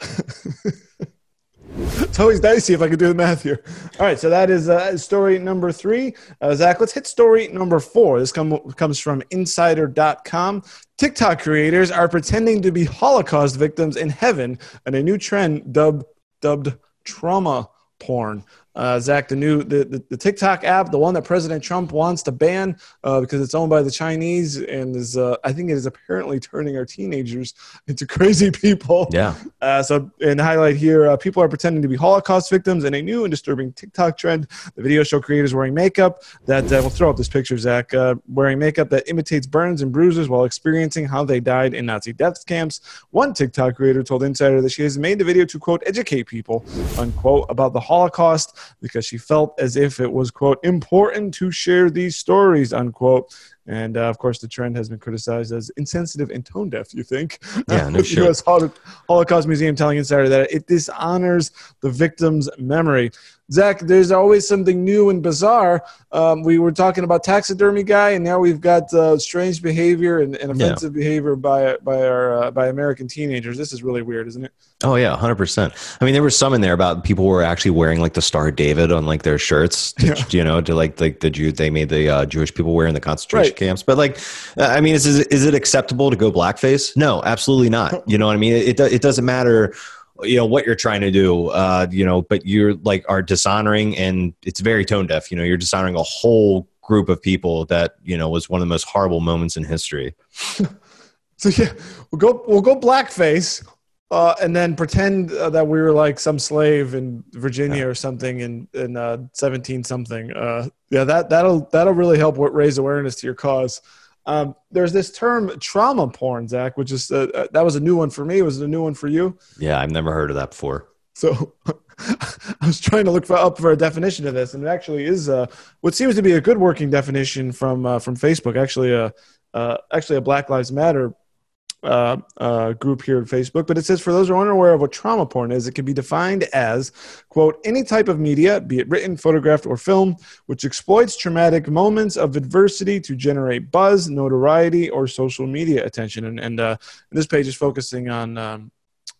A: it's always dicey if I could do the math here. All right, so that is uh, story number three. Uh, Zach, let's hit story number four. This come, comes from Insider.com. TikTok creators are pretending to be Holocaust victims in heaven, and a new trend dubbed dubbed trauma porn. Uh, Zach, the new the, the, the TikTok app, the one that President Trump wants to ban uh, because it's owned by the Chinese and is uh, I think it is apparently turning our teenagers into crazy people.
B: Yeah.
A: Uh, so, in highlight here, uh, people are pretending to be Holocaust victims in a new and disturbing TikTok trend. The video show creators wearing makeup that uh, we'll throw up this picture, Zach, uh, wearing makeup that imitates burns and bruises while experiencing how they died in Nazi death camps. One TikTok creator told Insider that she has made the video to quote educate people unquote about the Holocaust because she felt as if it was quote important to share these stories unquote. And uh, of course, the trend has been criticized as insensitive and tone deaf. You think?
B: Yeah, no
A: The. U.S. Holocaust Museum telling Insider that it dishonors the victim's memory. Zach, there's always something new and bizarre. Um, we were talking about taxidermy guy, and now we've got uh, strange behavior and, and
B: Yeah.
A: offensive behavior by by our uh, by American teenagers. This is really weird, isn't it?
B: Oh yeah, hundred percent. I mean, there was some in there about people were actually wearing like the Star of David on like their shirts, to,
A: Yeah.
B: you know, to like like the Jew they made the uh, Jewish people wear in the concentration Camps. But like, uh, I mean, is is it acceptable to go blackface? No, absolutely not. You know what I mean? It it, it doesn't matter. You know what you're trying to do, uh, you know, but you're like are dishonoring, and it's very tone deaf. You know, you're dishonoring a whole group of people that you know was one of the most horrible moments in history.
A: So yeah, we'll go we'll go blackface, uh, and then pretend uh, that we were like some slave in Virginia or something in in uh, seventeen something. Uh, yeah, that that'll that'll really help raise awareness to your cause. Um, there's this term trauma porn, Zach, which is uh, uh, that was a new one for me. Was it a new one for you?
B: Yeah, I've never heard of that before.
A: So I was trying to look for, up for a definition of this, and it actually is uh, what seems to be a good working definition from uh, from Facebook. Actually, a uh, actually a Black Lives Matter uh, uh, group here at Facebook. But it says for those who are unaware of what trauma porn is, it can be defined as quote any type of media, be it written, photographed, or film, which exploits traumatic moments of adversity to generate buzz, notoriety, or social media attention. And, and uh, this page is focusing on um,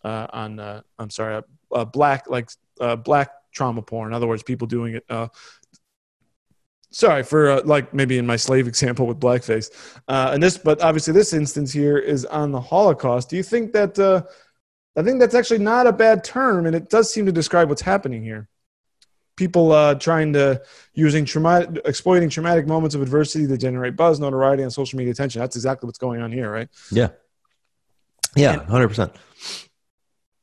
A: uh, on uh, I'm sorry, uh, black like black trauma porn. In other words, people doing it. Sorry for uh, like maybe in my slave example with blackface, uh, and this, but obviously this instance here is on the Holocaust. Do you think that? Uh, I think that's actually not a bad term, and it does seem to describe what's happening here. People uh, trying to using traumatic, exploiting traumatic moments of adversity to generate buzz, notoriety, and social media attention. That's exactly what's going on here, right?
B: Yeah, yeah, hundred percent.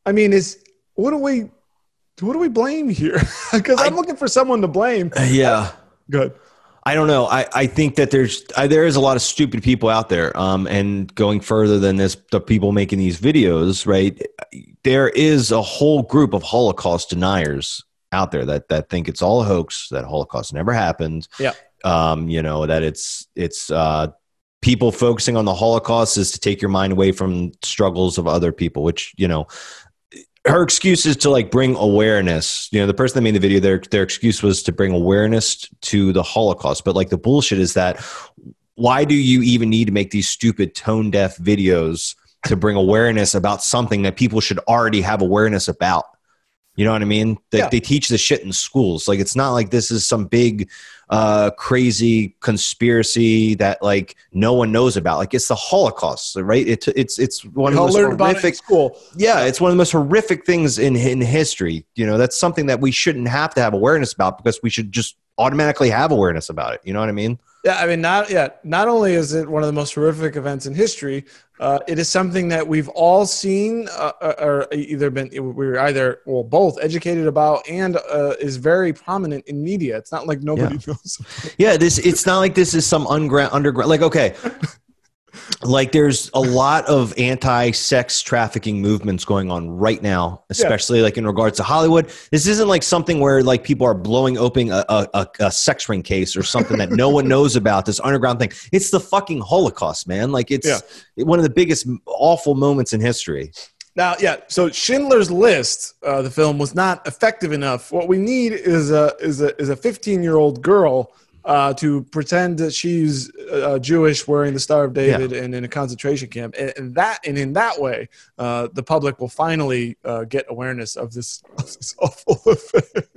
A: I mean, is what do we what do we blame here? Because I'm looking for someone to blame.
B: Yeah.
A: Good.
B: I don't know. I, I think that there's I, there is a lot of stupid people out there. Um, and going further than this, the people making these videos, right? There is a whole group of Holocaust deniers out there that that think it's all a hoax, that Holocaust never happened.
A: Yeah.
B: um, you know that it's it's uh, people focusing on the Holocaust is to take your mind away from struggles of other people, which you know her excuse is to like bring awareness. You know, the person that made the video, their their excuse was to bring awareness to the Holocaust. But like the bullshit is that why do you even need to make these stupid tone deaf videos to bring awareness about something that people should already have awareness about? You know what I mean? They,
A: Yeah.
B: they teach this shit in schools. Like it's not like this is some big, uh, crazy conspiracy that like no one knows about. Like it's the Holocaust, right? It, it's it's one
A: We
B: of the most
A: learned about it in
B: horrific
A: school.
B: yeah, it's one of the most horrific things in in history. You know, that's something that we shouldn't have to have awareness about because we should just automatically have awareness about it. You know what I mean?
A: Yeah, I mean, not yeah. Not only is it one of the most horrific events in history, uh, it is something that we've all seen, uh, or either been we're either well both educated about, and uh, is very prominent in media. It's not like nobody knows.
B: Yeah, this it's not like this is some underground underground like okay. Like there's a lot of anti-sex trafficking movements going on right now, especially like in regards to Hollywood. This isn't like something where like people are blowing open a, a, a, a sex ring case or something that no one knows about. This underground thing. It's the fucking Holocaust, man. Like it's
A: Yeah.
B: one of the biggest awful moments in history.
A: Now, yeah. So Schindler's List, uh, the film, was not effective enough. What we need is a is a is a 15 year old girl uh, to pretend that she's uh, Jewish, wearing the Star of David, and in a concentration camp. And, and that and in that way, uh, the public will finally uh, get awareness of this, of this awful event.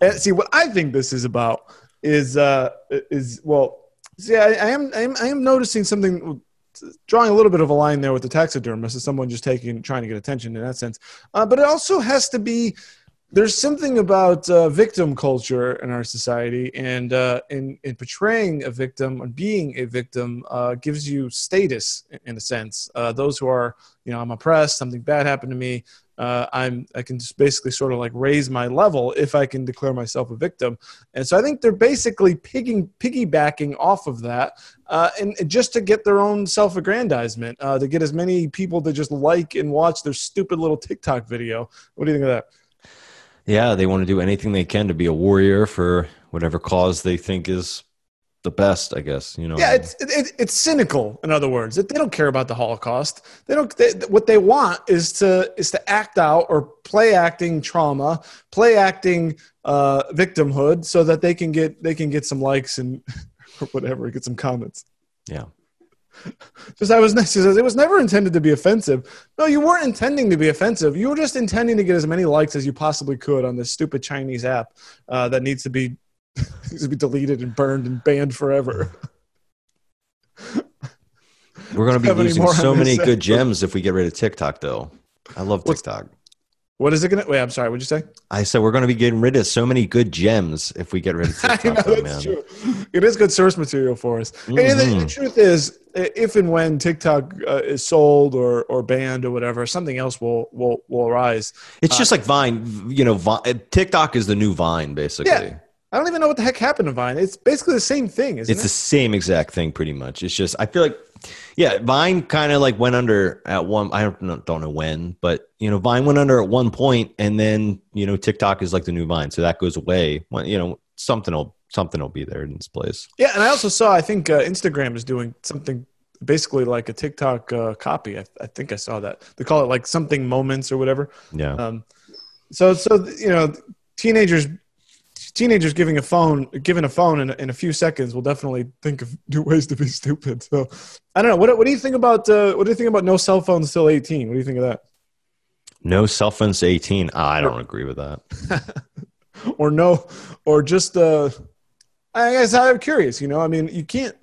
A: and see, what I think this is about is uh, is well. See, I, I am I am I am noticing something drawing a little bit of a line there with the taxidermist as someone just taking trying to get attention in that sense uh, but it also has to be there's something about uh, victim culture in our society and uh, in, in portraying a victim and being a victim uh, gives you status in- a sense. Uh, those who are you know i'm oppressed something bad happened to me uh, i'm i can just basically sort of like raise my level if i can declare myself a victim. And so i think they're basically pigging, piggybacking off of that uh, and, just to get their own self-aggrandizement to get as many people to just like and watch their stupid little tiktok video. What do you think of that
B: Yeah, they want to do anything they can to be a warrior for whatever cause they think is the best. I guess you know.
A: Yeah, it's it, it, it's cynical. In other words, they don't care about the Holocaust. They don't. They, what they want is to is to act out or play acting trauma, play acting uh, victimhood, so that they can get they can get some likes and or whatever, get some comments.
B: yeah.
A: Just I was says it was never intended to be offensive. No, you weren't intending to be offensive. You were just intending to get as many likes as you possibly could on this stupid Chinese app uh, that needs to be needs to be deleted and burned and banned forever.
B: We're going to be losing so many good gems if we get rid of TikTok, though. I love
A: What's-
B: TikTok.
A: What is it gonna? Wait, I'm sorry. What'd you say?
B: I said we're going to be getting rid of so many good gems if we get rid of
A: I
B: TikTok,
A: know,
B: though,
A: that's
B: man.
A: true. It is good source material for us. And the, the
B: Mhm.
A: truth is, if and when TikTok uh, is sold or, or banned or whatever, something else will will will arise.
B: It's
A: Uh,
B: just like Vine. You know, Vine, TikTok is the new Vine, basically.
A: Yeah. I don't even know what the heck happened to Vine. It's basically the same thing, isn't
B: It's the same exact thing, pretty much. It's just I feel like, yeah, Vine kind of like went under at one. I don't know, don't know when, but you know, Vine went under at one point, and then you know, TikTok is like the new Vine, so that goes away. When, you know, something will something will be there in its place.
A: Yeah, and I also saw. I think uh, Instagram is doing something basically like a TikTok uh, copy. I, I think I saw that. They call it like something moments or whatever.
B: Yeah,
A: Um, so so you know, teenagers teenagers giving a phone given a phone in, in a few seconds will definitely think of new ways to be stupid. So I don't know. What what do you think about uh, what do you think about no cell phones till eighteen? What do you think of that?
B: no cell phones eighteen. Ah, I don't agree with that.
A: Or no, or just uh, I guess I'm curious. You know, I mean, you can't.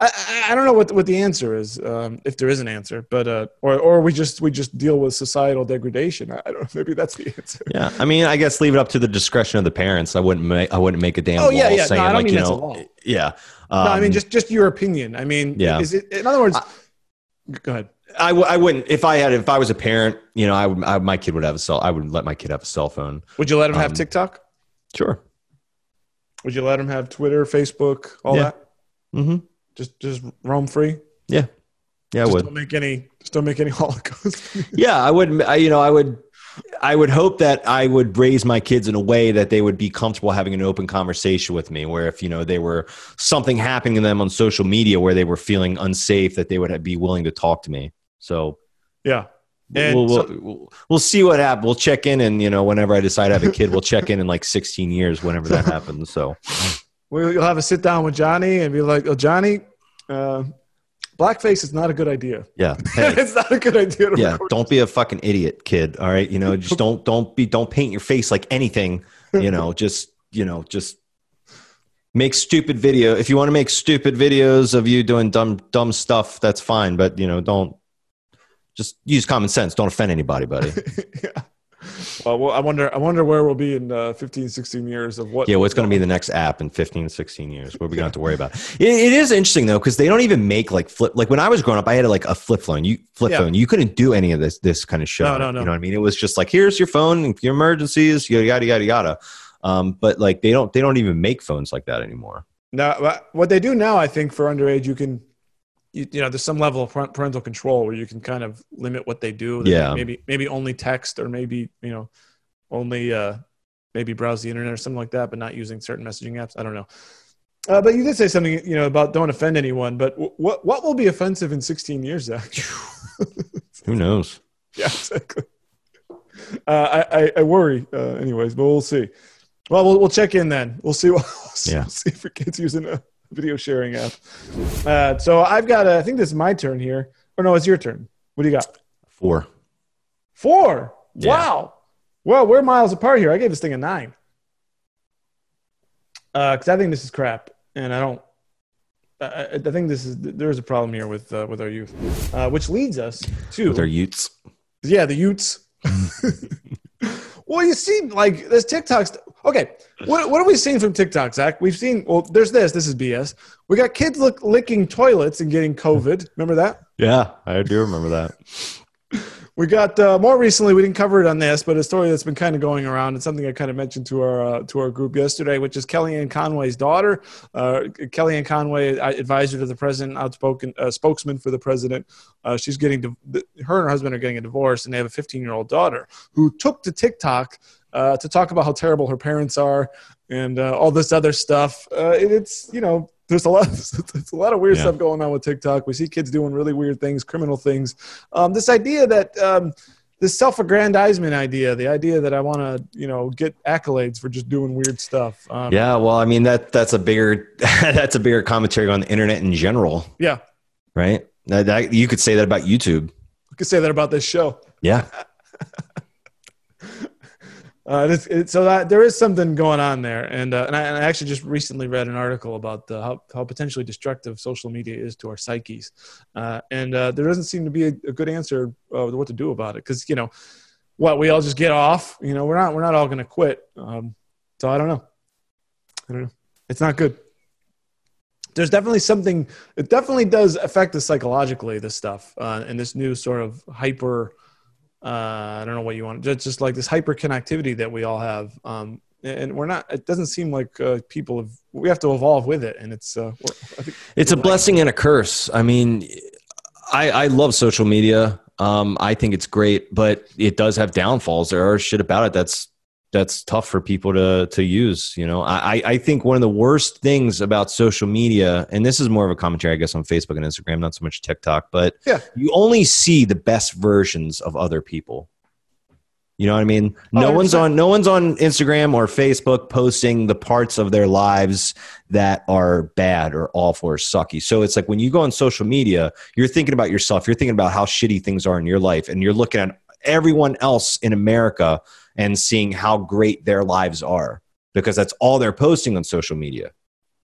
A: I, I, I don't know what what the answer is, um, if there is an answer, but uh, or or we just we just deal with societal degradation. I, I don't know. Maybe that's the answer.
B: Yeah, I mean, I guess leave it up to the discretion of the parents. I wouldn't make I wouldn't make a damn
A: Oh, yeah, yeah. No, I don't
B: like
A: mean
B: you know, yeah.
A: no, I mean
B: Um,
A: just just your opinion. I mean,
B: Yeah.
A: Is it in other words? go ahead.
B: I, w- I wouldn't if I had if I was a parent, you know, I would I, my kid would have a cell. I would let my kid have a cell phone.
A: Would you let him have
B: Um,
A: TikTok?
B: Sure.
A: Would you let him have Twitter, Facebook, all
B: Yeah.
A: that?
B: Mm-hmm.
A: Just just roam free.
B: Yeah. Yeah, I
A: just
B: would.
A: don't make any. Just don't make any Holocaust.
B: Yeah, I wouldn't. I, you know, I would. I would hope that I would raise my kids in a way that they would be comfortable having an open conversation with me. Where if you know they were something happening to them on social media where they were feeling unsafe, that they would be willing to talk to me. So
A: Yeah.
B: We'll, we'll, we'll, we'll see what happens. We'll check in, and you know, whenever I decide to have a kid, we'll check in in like 16 years, whenever that happens. So
A: We'll you'll have a sit down with Johnny and be like, "Oh, Johnny, uh, blackface is not a good idea.
B: yeah, hey,
A: it's not a good idea." To
B: yeah,
A: record.
B: don't be a fucking idiot, kid. All right, you know, just don't don't be don't paint your face like anything. You know, just you know, just make stupid video. If you want to make stupid videos of you doing dumb dumb stuff, that's fine. But you know, don't just use common sense. Don't offend anybody, buddy.
A: yeah. Well, well, I wonder. I wonder where we'll be in uh, 15, 16 years of what.
B: Yeah, what's going to be the next app in 15, 16 years? What are we going to have to worry about? It, it is interesting though, because they don't even make like flip. Like when I was growing up, I had like a flip phone. You flip
A: Yeah.
B: phone. You couldn't do any of this this kind of shit.
A: No, no, no.
B: You know what I mean? It was just like here's your phone. If your emergencies, yada yada yada yada. Um, but like they don't they don't even make phones like that anymore.
A: Now, what they do now, I think, for underage, you can, you, you know, there's some level of parental control where you can kind of limit what they do. They
B: Yeah.
A: Maybe maybe only text or maybe you know, only uh, maybe browse the internet or something like that, but not using certain messaging apps. I don't know. Uh, but you did say something, you know, about don't offend anyone. But w- what what will be offensive in 16 years, Zach?
B: Who knows?
A: yeah, exactly. Uh, I, I I worry, uh, anyways, but we'll see. Well, we'll we'll check in then. We'll see. What, we'll
B: Yeah.
A: see if your kid's using a video sharing app. Uh, so I've got. A, I think this is my turn here. Or no, it's your turn. What do you got?
B: Four.
A: Four.
B: Yeah.
A: Wow. Well, we're miles apart here. I gave this thing a nine. Because I think this is crap, and I don't. I, I think this is there is a problem here with uh, with our youth, uh, which leads us to
B: With their Utes.
A: yeah, the Utes. well, you see, like this TikTok. St- okay, what what have we seen from TikTok, Zach? We've seen. Well, there's this. This is BS. We got kids look, licking toilets and getting COVID. Remember that?
B: Yeah, I do remember that.
A: We got uh, more recently. We didn't cover it on this, but a story that's been kind of going around and something I kind of mentioned to our uh, to our group yesterday, which is Kellyanne Conway's daughter. Uh, Kellyanne Conway, uh, advisor to the president, outspoken uh, spokesman for the president. Uh, she's getting her and her husband are getting a divorce, and they have a 15 year old daughter who took to TikTok uh, to talk about how terrible her parents are and uh, all this other stuff. Uh, it, it's you know. There's a lot. It's a lot of weird
B: Yeah.
A: stuff going on with TikTok. We see kids doing really weird things, criminal things. Um, this idea that um, this self-aggrandizement idea, the idea that I want to, you know, get accolades for just doing weird stuff. Um,
B: Yeah, well, I mean that that's a bigger that's a bigger commentary on the internet in general,
A: yeah.
B: right? That, that, you could say that about YouTube.
A: I could say that about this show.
B: Yeah,
A: Uh, it's, so that there is something going on there, and uh, and, I, and I actually just recently read an article about how how potentially destructive social media is to our psyches, uh, and uh, there doesn't seem to be a, a good answer uh, what to do about it because you know what we all just get off. You know we're not we're not all going to quit. Um, so I don't know. I don't know. It's not good. There's definitely something. It definitely does affect us psychologically. This stuff uh, and this new sort of hyper uh, I don't know what you want. Just, just like this hyper connectivity that we all have. Um, and we're not, it doesn't seem like uh, people have, we have to evolve with it. And it's, uh, we're- I think
B: it's a blessing and a curse. I mean, I I love social media. Um, I think it's great, but it does have downfalls. There are shit about it that's that's tough for people to to use. You know, I I think one of the worst things about social media, and this is more of a commentary, I guess, on Facebook and Instagram, not so much TikTok, but
A: Yeah.
B: you only see the best versions of other people. You know what I mean? No one's
A: 100%.
B: on no one's on Instagram or Facebook posting the parts of their lives that are bad or awful or sucky. So it's like when you go on social media, you're thinking about yourself, you're thinking about how shitty things are in your life, and you're looking at everyone else in America and seeing how great their lives are because that's all they're posting on social media.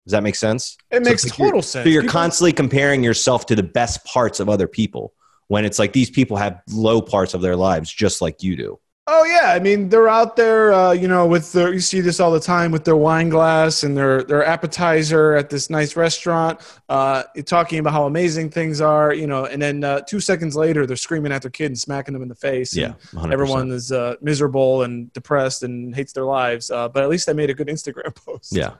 B: Does that make sense?
A: it makes
B: So like
A: total sense.
B: So you're
A: People-
B: constantly comparing yourself to the best parts of other people when it's like these people have low parts of their lives just like you do.
A: Oh yeah, I mean they're out there, uh, you know, with their. You see this all the time with their wine glass and their their appetizer at this nice restaurant, uh, talking about how amazing things are, you know, and then uh, two seconds later they're screaming at their kid and smacking them in the face.
B: 100%.
A: everyone is uh, miserable and depressed and hates their lives. Uh, but at least I made a good Instagram post.
B: Yeah.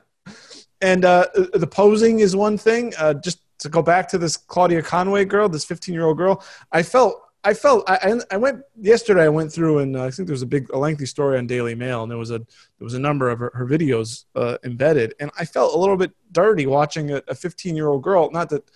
A: And uh, the posing is one thing. Uh, just to go back to this Claudia Conway girl, this 15 year old girl, I felt I felt I, I- went yesterday. I went through and uh, I think there was a big, a lengthy story on Daily Mail, and there was a there was a number of her, her videos uh, embedded, and I felt a little bit dirty watching a 15 year old girl. Not that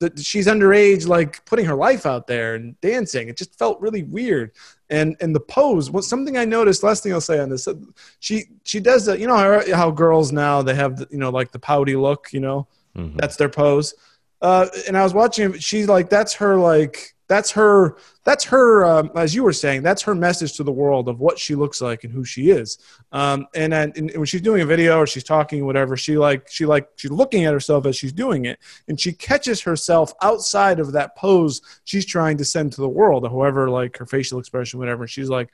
A: that she's underage, like putting her life out there and dancing. It just felt really weird. And and the pose was something I noticed. Last thing I'll say on this, uh, she she does that. You know how, how girls now they have the, you know like the pouty look. You know
B: Mhm.
A: that's their pose. Uh, and I was watching. She's like, that's her like that's her that's her um, as you were saying that's her message to the world of what she looks like and who she is. Um, and, and, and when she's doing a video or she's talking whatever she like she like she's looking at herself as she's doing it and she catches herself outside of that pose she's trying to send to the world or whoever like her facial expression whatever. She's like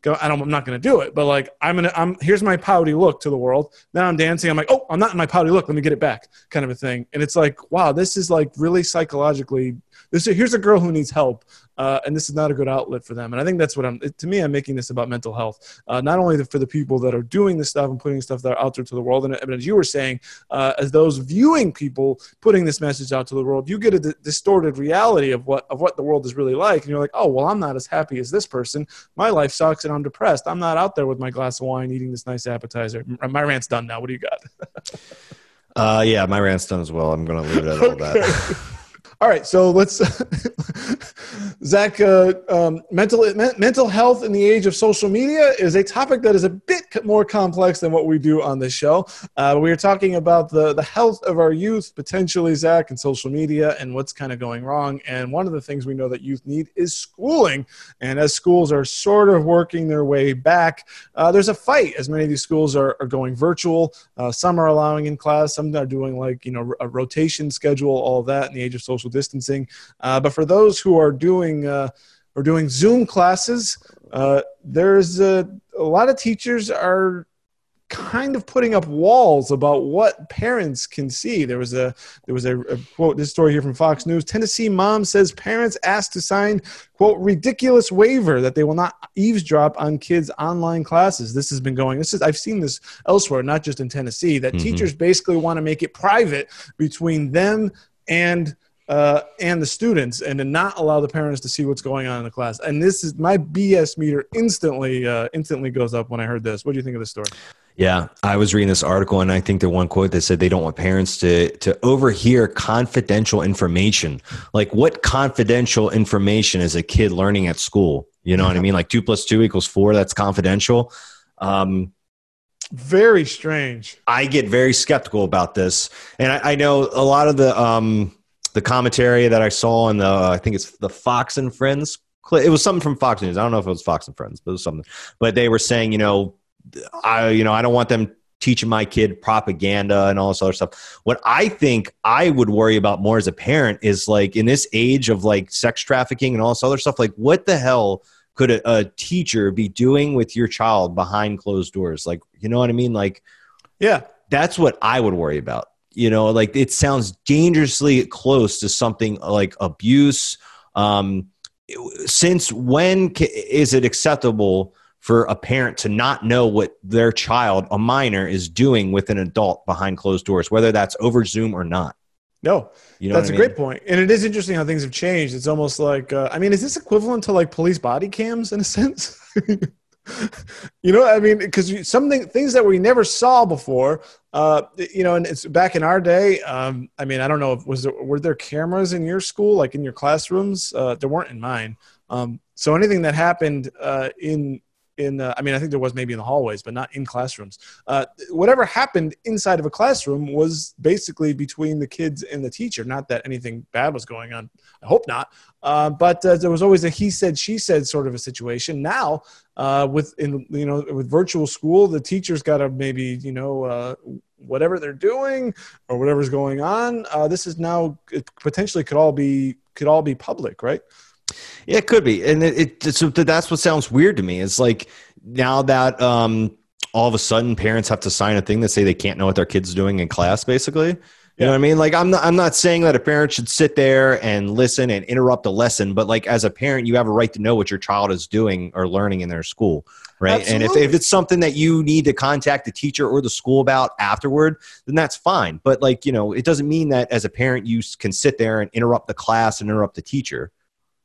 A: go I don't, i'm not going to do it but like i'm gonna i'm here's my pouty look to the world. Now i'm dancing i'm like oh i'm not in my pouty look let me get it back kind of a thing. And it's like wow this is like really psychologically this here's a girl who needs help uh, and this is not a good outlet for them. And i think that's what i'm to me i'm making this about mental health uh, not only for the people that are doing this stuff and putting stuff that are out there to the world. And, and as you were saying uh, as those viewing people putting this message out to the world you get a d- distorted reality of what of what the world is really like. And you're like oh well i'm not as happy as this person. My life sucks and i'm depressed. I'm not out there with my glass of wine eating this nice appetizer. My rant's done now. What do you got?
B: Uh, yeah, my rant's done as well. I'm going to leave it at all that.
A: All right, so let's, Zach. Uh, um, mental men- mental health in the age of social media is a topic that is a bit more complex than what we do on this show. Uh, we are talking about the the health of our youth, potentially, Zach, and social media, and what's kind of going wrong. And one of the things we know that youth need is schooling. And as schools are sort of working their way back, uh, there's a fight. As many of these schools are, are going virtual, uh, some are allowing in class, some are doing like you know a rotation schedule, all that in the age of social distancing. Uh, but for those who are doing uh, are doing Zoom classes, uh, there's a, a lot of teachers are kind of putting up walls about what parents can see. There was a there was a, a quote this story here from Fox News. Tennessee mom says parents asked to sign quote ridiculous waiver that they will not eavesdrop on kids' online classes. This has been going. This is I've seen this elsewhere, not just in Tennessee. That
B: Mhm.
A: teachers basically want to make it private between them and uh, and the students, and to not allow the parents to see what's going on in the class. And this is my BS meter instantly uh, instantly goes up when I heard this. What do you think of this story?
B: Yeah, I was reading this article, and I think the one quote that said they don't want parents to to overhear confidential information. Like, what confidential information is a kid learning at school? You know what I mean? Like two plus two equals four. That's confidential. Um,
A: Very strange.
B: I get very skeptical about this, and I, I know a lot of the um, the commentary that I saw on the uh, I think it's the Fox and Friends. It was something from Fox News. I don't know if it was Fox and Friends, but it was something. But they were saying, you know, I you know I don't want them teaching my kid propaganda and all this other stuff. What I think I would worry about more as a parent is like in this age of like sex trafficking and all this other stuff. Like, what the hell? Could a, a teacher be doing with your child behind closed doors? Like, you know what I mean? Like,
A: Yeah.
B: that's what I would worry about. You know, like it sounds dangerously close to something like abuse. Um, since when is it acceptable for a parent to not know what their child, a minor, is doing with an adult behind closed doors, whether that's over Zoom or not?
A: No,
B: You know,
A: that's a
B: mean?
A: great point, and it is interesting how things have changed. It's almost like, uh, I mean, is this equivalent to like police body cams in a sense? you know, I mean, because something things that we never saw before. Uh, you know, and it's back in our day. Um, I mean, I don't know if was there were there cameras in your school, like in your classrooms? Uh, there weren't in mine. Um, so anything that happened uh, in in uh, I mean, I think there was maybe in the hallways, but not in classrooms. Uh, whatever happened inside of a classroom was basically between the kids and the teacher. Not that anything bad was going on. I hope not. Uh, but uh, there was always a he said she said sort of a situation. Now, uh, with in you know with virtual school, the teacher's got to maybe you know uh, whatever they're doing or whatever's going on. This is now it potentially could all be could all be public, right?
B: Yeah, it could be, and it, it so that's what sounds weird to me. It's like now that um, all of a sudden parents have to sign a thing that say they can't know what their kids doing in class. Basically, you know what I mean? Like I'm not I'm not saying that a parent should sit there and listen and interrupt a lesson, but like as a parent, you have a right to know what your child is doing or learning in their school, right? And if, if it's something that you need to contact the teacher or the school about afterward, then that's fine. But like you know, it doesn't mean that as a parent you can sit there and interrupt the class and interrupt the teacher,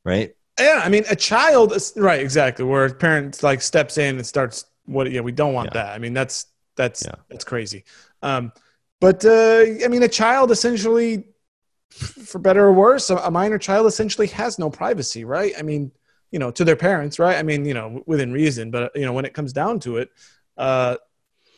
B: right?
A: Yeah, I mean, a child right, exactly. Where a parent like steps in and starts what? Yeah, we don't want
B: Yeah.
A: that. I mean, that's that's
B: Yeah.
A: that's crazy. Um, but uh, I mean, a child essentially, for better or worse, a, a minor child essentially has no privacy, right? I mean, you know, to their parents, right? I mean, you know, within reason, but you know, when it comes down to it, uh,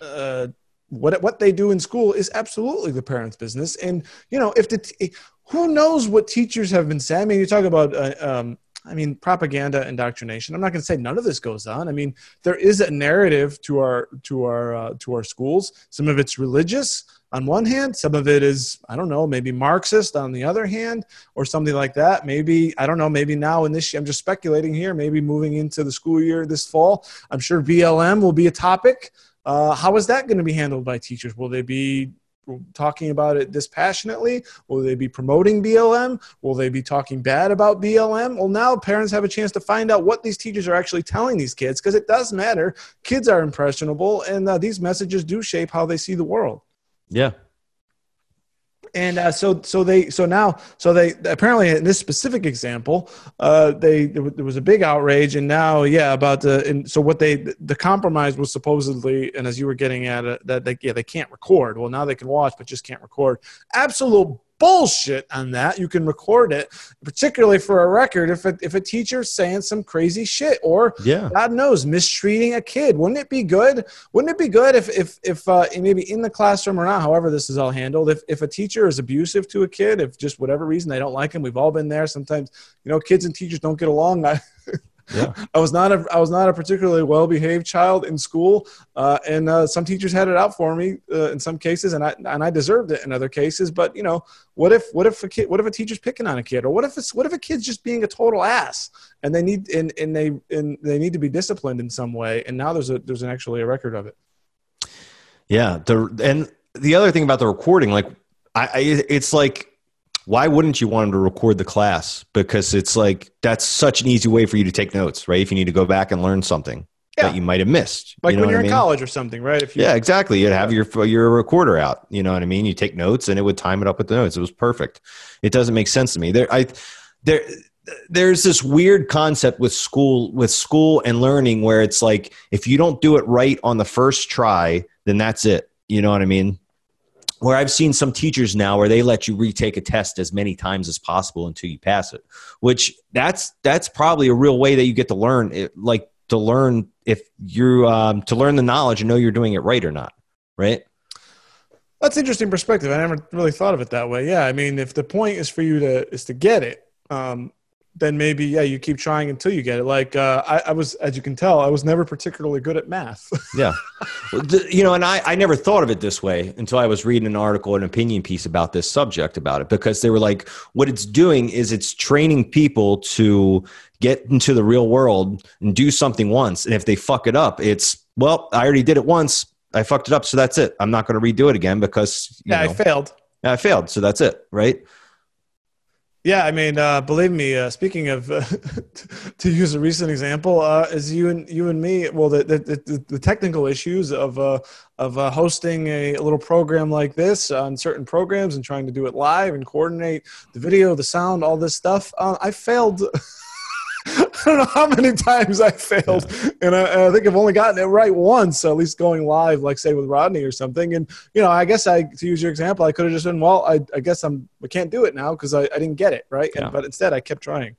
A: uh, what what they do in school is absolutely the parents' business. And you know, if the t- who knows what teachers have been saying? I mean, you talk about. Uh, um, I mean, propaganda, indoctrination. I'm not going to say none of this goes on. I mean, there is a narrative to our to our uh, to our schools. Some of it's religious on one hand. Some of it is I don't know, maybe Marxist on the other hand, or something like that. Maybe I don't know. Maybe now in this, I'm just speculating here. Maybe moving into the school year this fall, I'm sure BLM will be a topic. Uh, how is that going to be handled by teachers? Will they be talking about it dispassionately? Will they be promoting BLM? Will they be talking bad about BLM? Well, now parents have a chance to find out what these teachers are actually telling these kids because it does matter. Kids are impressionable, and uh, these messages do shape how they see the world.
B: Yeah.
A: And uh, so, so they, so now, so they apparently in this specific example, uh, they there, wa- there was a big outrage, and now, yeah, about the. And so what they, the compromise was supposedly, and as you were getting at it, that they, yeah, they can't record. Well, now they can watch, but just can't record. Absolute bullshit on that. You can record it, particularly for a record, if a, if a teacher's saying some crazy shit or
B: Yeah.
A: God knows, mistreating a kid. Wouldn't it be good? Wouldn't it be good if, if, if uh, maybe in the classroom or not, however this is all handled, if, if a teacher is abusive to a kid, if just whatever reason they don't like him, we've all been there. Sometimes, you know, kids and teachers don't get along. I,
B: Yeah.
A: I was not a, I was not a particularly well-behaved child in school, uh, and uh, some teachers had it out for me uh, in some cases, and I and I deserved it in other cases. But you know, what if what if a kid, what if a teacher's picking on a kid, or what if it's what if a kid's just being a total ass, and they need and, and they and they need to be disciplined in some way, and now there's a there's an actually a record of it.
B: Yeah. The and the other thing about the recording, like, I, I it's like, why wouldn't you want them to record the class? Because it's like that's such an easy way for you to take notes, right? If you need to go back and learn something
A: Yeah.
B: that you might have missed,
A: Like
B: you know
A: when you're
B: I
A: in college or something, right? If you,
B: Yeah, exactly. You'd have your your recorder out. You know what I mean? You take notes, and it would time it up with the notes. It was perfect. It doesn't make sense to me. There, I there. There's this weird concept with school, with school and learning, where it's like if you don't do it right on the first try, then that's it. You know what I mean? Where I've seen some teachers now where they let you retake a test as many times as possible until you pass it, which that's that's probably a real way that you get to learn it, like to learn if you um, to learn the knowledge and know you're doing it right or not, right?
A: That's interesting perspective. I never really thought of it that way. Yeah, I mean, if the point is for you to is to get it, um, then maybe yeah, you keep trying until you get it. Like uh, I, I was, as you can tell, I was never particularly good at math.
B: Yeah. You know, and I, I never thought of it this way until I was reading an article, an opinion piece about this subject about it, because they were like, what it's doing is it's training people to get into the real world and do something once. And if they fuck it up, it's, well, I already did it once. I fucked it up. So that's it. I'm not going to redo it again because, you
A: yeah,
B: know,
A: I failed.
B: Yeah, I failed. So that's it. Right.
A: Yeah, I mean, uh, believe me. Uh, speaking of, uh, to use a recent example, uh, is you and you and me. Well, the the, the, technical issues of uh, of uh, hosting a, little program like this on certain programs and trying to do it live and coordinate the video, the sound, all this stuff. I failed. I don't know how many times I failed, and I, I think I've only gotten it right once. At least going live, like say with Rodney or something. And you know, I guess I to use your example, I could have just been, well, I, I guess I'm I can't do it now because I, I didn't get it right. And- but instead, I kept trying.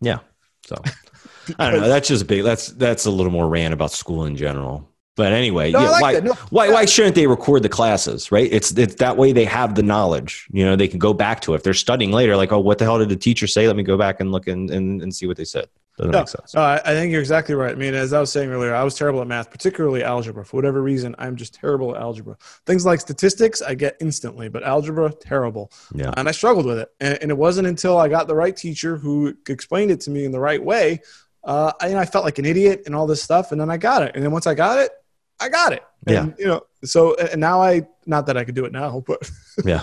B: Yeah. So I don't know. That's just big. That's, that's a little more rant about school in general. But anyway,
A: No,
B: yeah,
A: like
B: why.
A: No,
B: why why shouldn't they record the classes right it's it's that way they have the knowledge you know they can go back to it if they're studying later like oh what the hell did the teacher say let me go back and look and and, and see what they said doesn't
A: No,
B: make sense
A: no, I, I think you're exactly right. I mean, as I was saying earlier, I was terrible at math, particularly algebra. For whatever reason, I'm just terrible at algebra. Things like statistics, I get instantly, but algebra, terrible.
B: yeah
A: and I struggled with it. And, and it wasn't until I got the right teacher who explained it to me in the right way. Uh, I, I felt like an idiot and all this stuff, and then I got it. And then once I got it, I got it. And, You know, so and now I not that I could do it now, but
B: yeah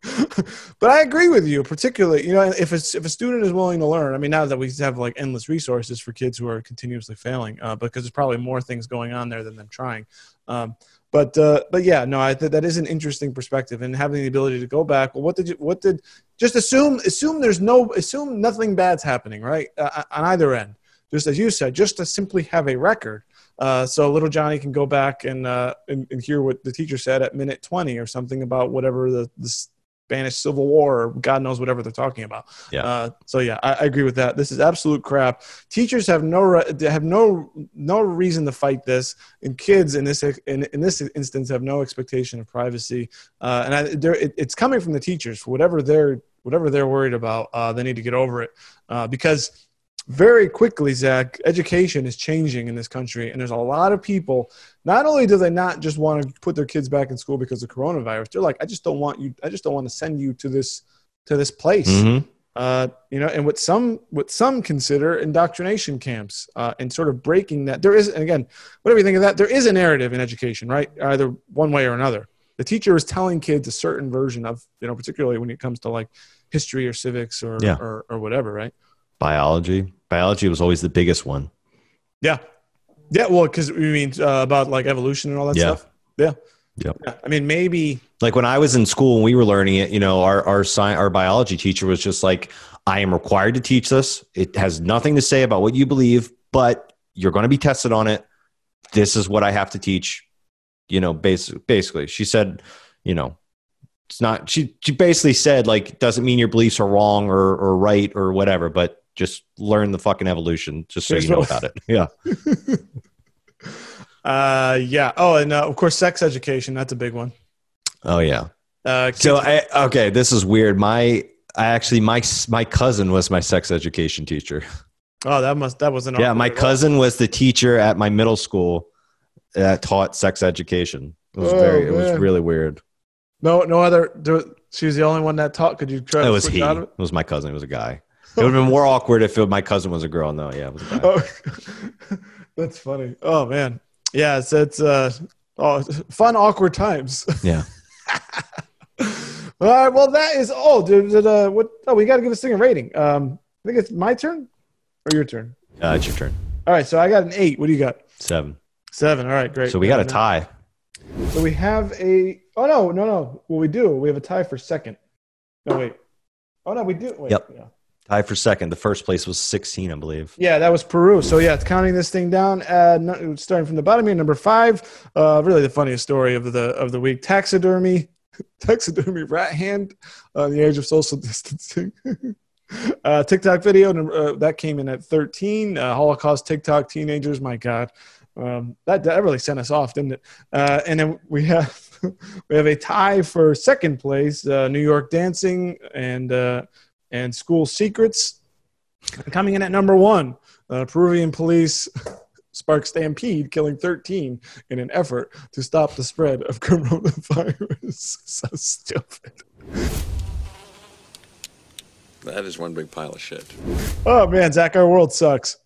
A: but I agree with you, particularly you know if it's if a student is willing to learn. I mean, now that we have like endless resources for kids who are continuously failing, uh, because there's probably more things going on there than them trying. Um, but uh, but yeah, no, I th- that is an interesting perspective, and having the ability to go back. Well, what did you? What did? Just assume assume there's no assume nothing bad's happening, right? Uh, on either end. Just as you said, just to simply have a record. Uh, so little Johnny can go back and, uh, and, and hear what the teacher said at minute 20 or something about whatever the, the Spanish Civil War or God knows whatever they're talking about.
B: Yeah.
A: Uh, so yeah, I, I agree with that. This is absolute crap. Teachers have no re- have no no reason to fight this, and kids in this in, in this instance have no expectation of privacy. Uh, and I, it, it's coming from the teachers for whatever they're whatever they're worried about. Uh, they need to get over it uh, because very quickly, Zach, education is changing in this country, and there's a lot of people. Not only do they not just want to put their kids back in school because of coronavirus, they're like, I just don't want you. I just don't want to send you to this to this place.
B: Mhm.
A: Uh, you know, and what some what some consider indoctrination camps, uh, and sort of breaking that. There is, and again, whatever you think of that, there is a narrative in education, right? Either one way or another. The teacher is telling kids a certain version of, you know, particularly when it comes to like history or civics or
B: Yeah.
A: or, or whatever, right?
B: Biology. Biology was always the biggest one.
A: Yeah. Yeah. Well, because we mean uh, about like evolution and all that
B: Yeah.
A: stuff. Yeah.
B: Yep.
A: Yeah. I mean, maybe.
B: Like when I was in school and we were learning it, you know, our our sci- our biology teacher was just like, "I am required to teach this. It has nothing to say about what you believe, but you're going to be tested on it. This is what I have to teach." You know, basically, basically, she said, you know, it's not. She she basically said like, doesn't mean your beliefs are wrong or or right or whatever, but just learn the fucking evolution, just so
A: Here's
B: you know
A: what-
B: about it. Yeah.
A: Uh, yeah. Oh, and uh, of course, sex education. That's a big one.
B: Oh yeah.
A: Uh,
B: So I okay, this is weird. My I actually my my cousin was my sex education teacher.
A: oh, that must that wasn't.
B: Yeah, my cousin was the teacher at my middle school that taught sex education. It was
A: Oh,
B: very it was really weird.
A: No, no other. She was the only one that taught. Could you try?
B: It was he. It
A: it?
B: was my cousin. It was a guy. It would have been more awkward if it, my cousin was a girl. No, yeah, it was.
A: Oh, that's funny. Oh man, yeah. It's it's uh, oh, fun awkward times.
B: Yeah.
A: All right. Well, that is. Oh, did, did, uh, what? Oh, we got to give this thing a rating. Um, I think it's my turn or your turn.
B: Uh, it's your turn.
A: All right. So I got an eight. What do you got?
B: Seven.
A: Seven. All right. Great.
B: So we got a tie.
A: So we have a. Oh no, no, no. Well, we do. We have a tie for second. No, wait. Oh no, we do. Wait,
B: Yep.
A: Yeah.
B: Tie for second. The first place was sixteen, I believe.
A: Yeah, that was Peru. So yeah, it's counting this thing down. Uh, starting from the bottom here, number five. Uh, really the funniest story of the of the week: taxidermy, taxidermy rat hand on the age of social distancing. uh, TikTok video uh, that came in at thirteen. Uh, Holocaust TikTok teenagers. My God, um, that that really sent us off, didn't it? Uh, and then we have we have a tie for second place: uh, New York dancing and uh, and school secrets. Coming in at number one, uh, Peruvian police spark stampede, killing 13 in an effort to stop the spread of coronavirus. so stupid.
E: That is one big pile of shit.
A: Oh man, Zach, our world sucks.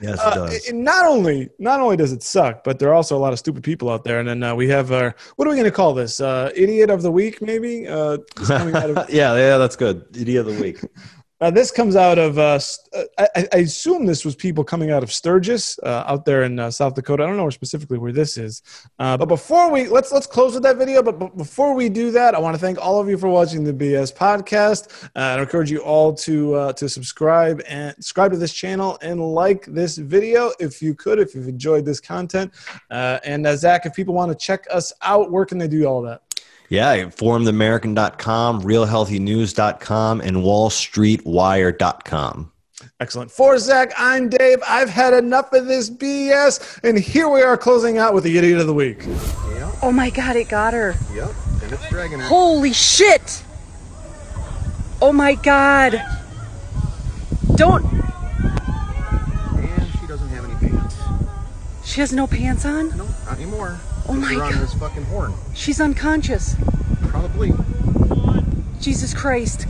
B: Yes,
A: Uh, and not only not only does it suck, but there are also a lot of stupid people out there. And then uh, we have our what are we going to call this? Uh, idiot of the week, maybe. Uh, out of-
B: yeah, yeah, that's good. Idiot of the week.
A: Uh, this comes out of, uh, uh, I, I assume this was people coming out of Sturgis uh, out there in uh, South Dakota. I don't know specifically where this is. Uh, but before we, let's, let's close with that video. But, before we do that, I want to thank all of you for watching the BS podcast. I encourage you all to, to subscribe and subscribe to this channel and like this video if you could, if you've enjoyed this content. And Zach, if people want to check us out, where can they do all that?
B: Yeah, informedamerican.com, realhealthynews.com, and wallstreetwire.com.
A: Excellent. For Zach, I'm Dave. I've had enough of this BS, and here we are closing out with the idiot of the week.
F: Oh my god, it got her.
G: Yep, and it's dragging her.
F: Holy shit! Oh my god. Don't.
G: And she doesn't have any pants.
F: She has no pants on?
G: No, not anymore.
F: Oh my
G: on
F: God.
G: this fucking horn.
F: She's unconscious.
G: Probably.
F: Jesus Christ.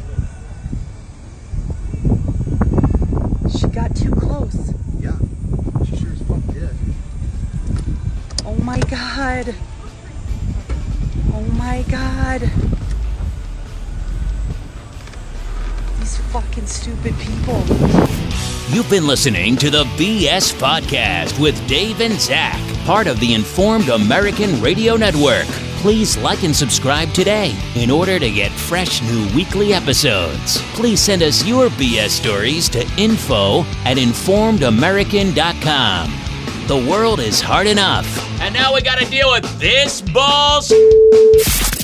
F: She got too close.
G: Yeah. She sure as fuck did.
F: Oh my god. Oh my god. These fucking stupid people.
H: You've been listening to the BS Podcast with Dave and Zach. part of the Informed American Radio Network. Please like and subscribe today in order to get fresh new weekly episodes. Please send us your BS stories to info at informedamerican.com. The world is hard enough. And now we gotta deal with this bullshit.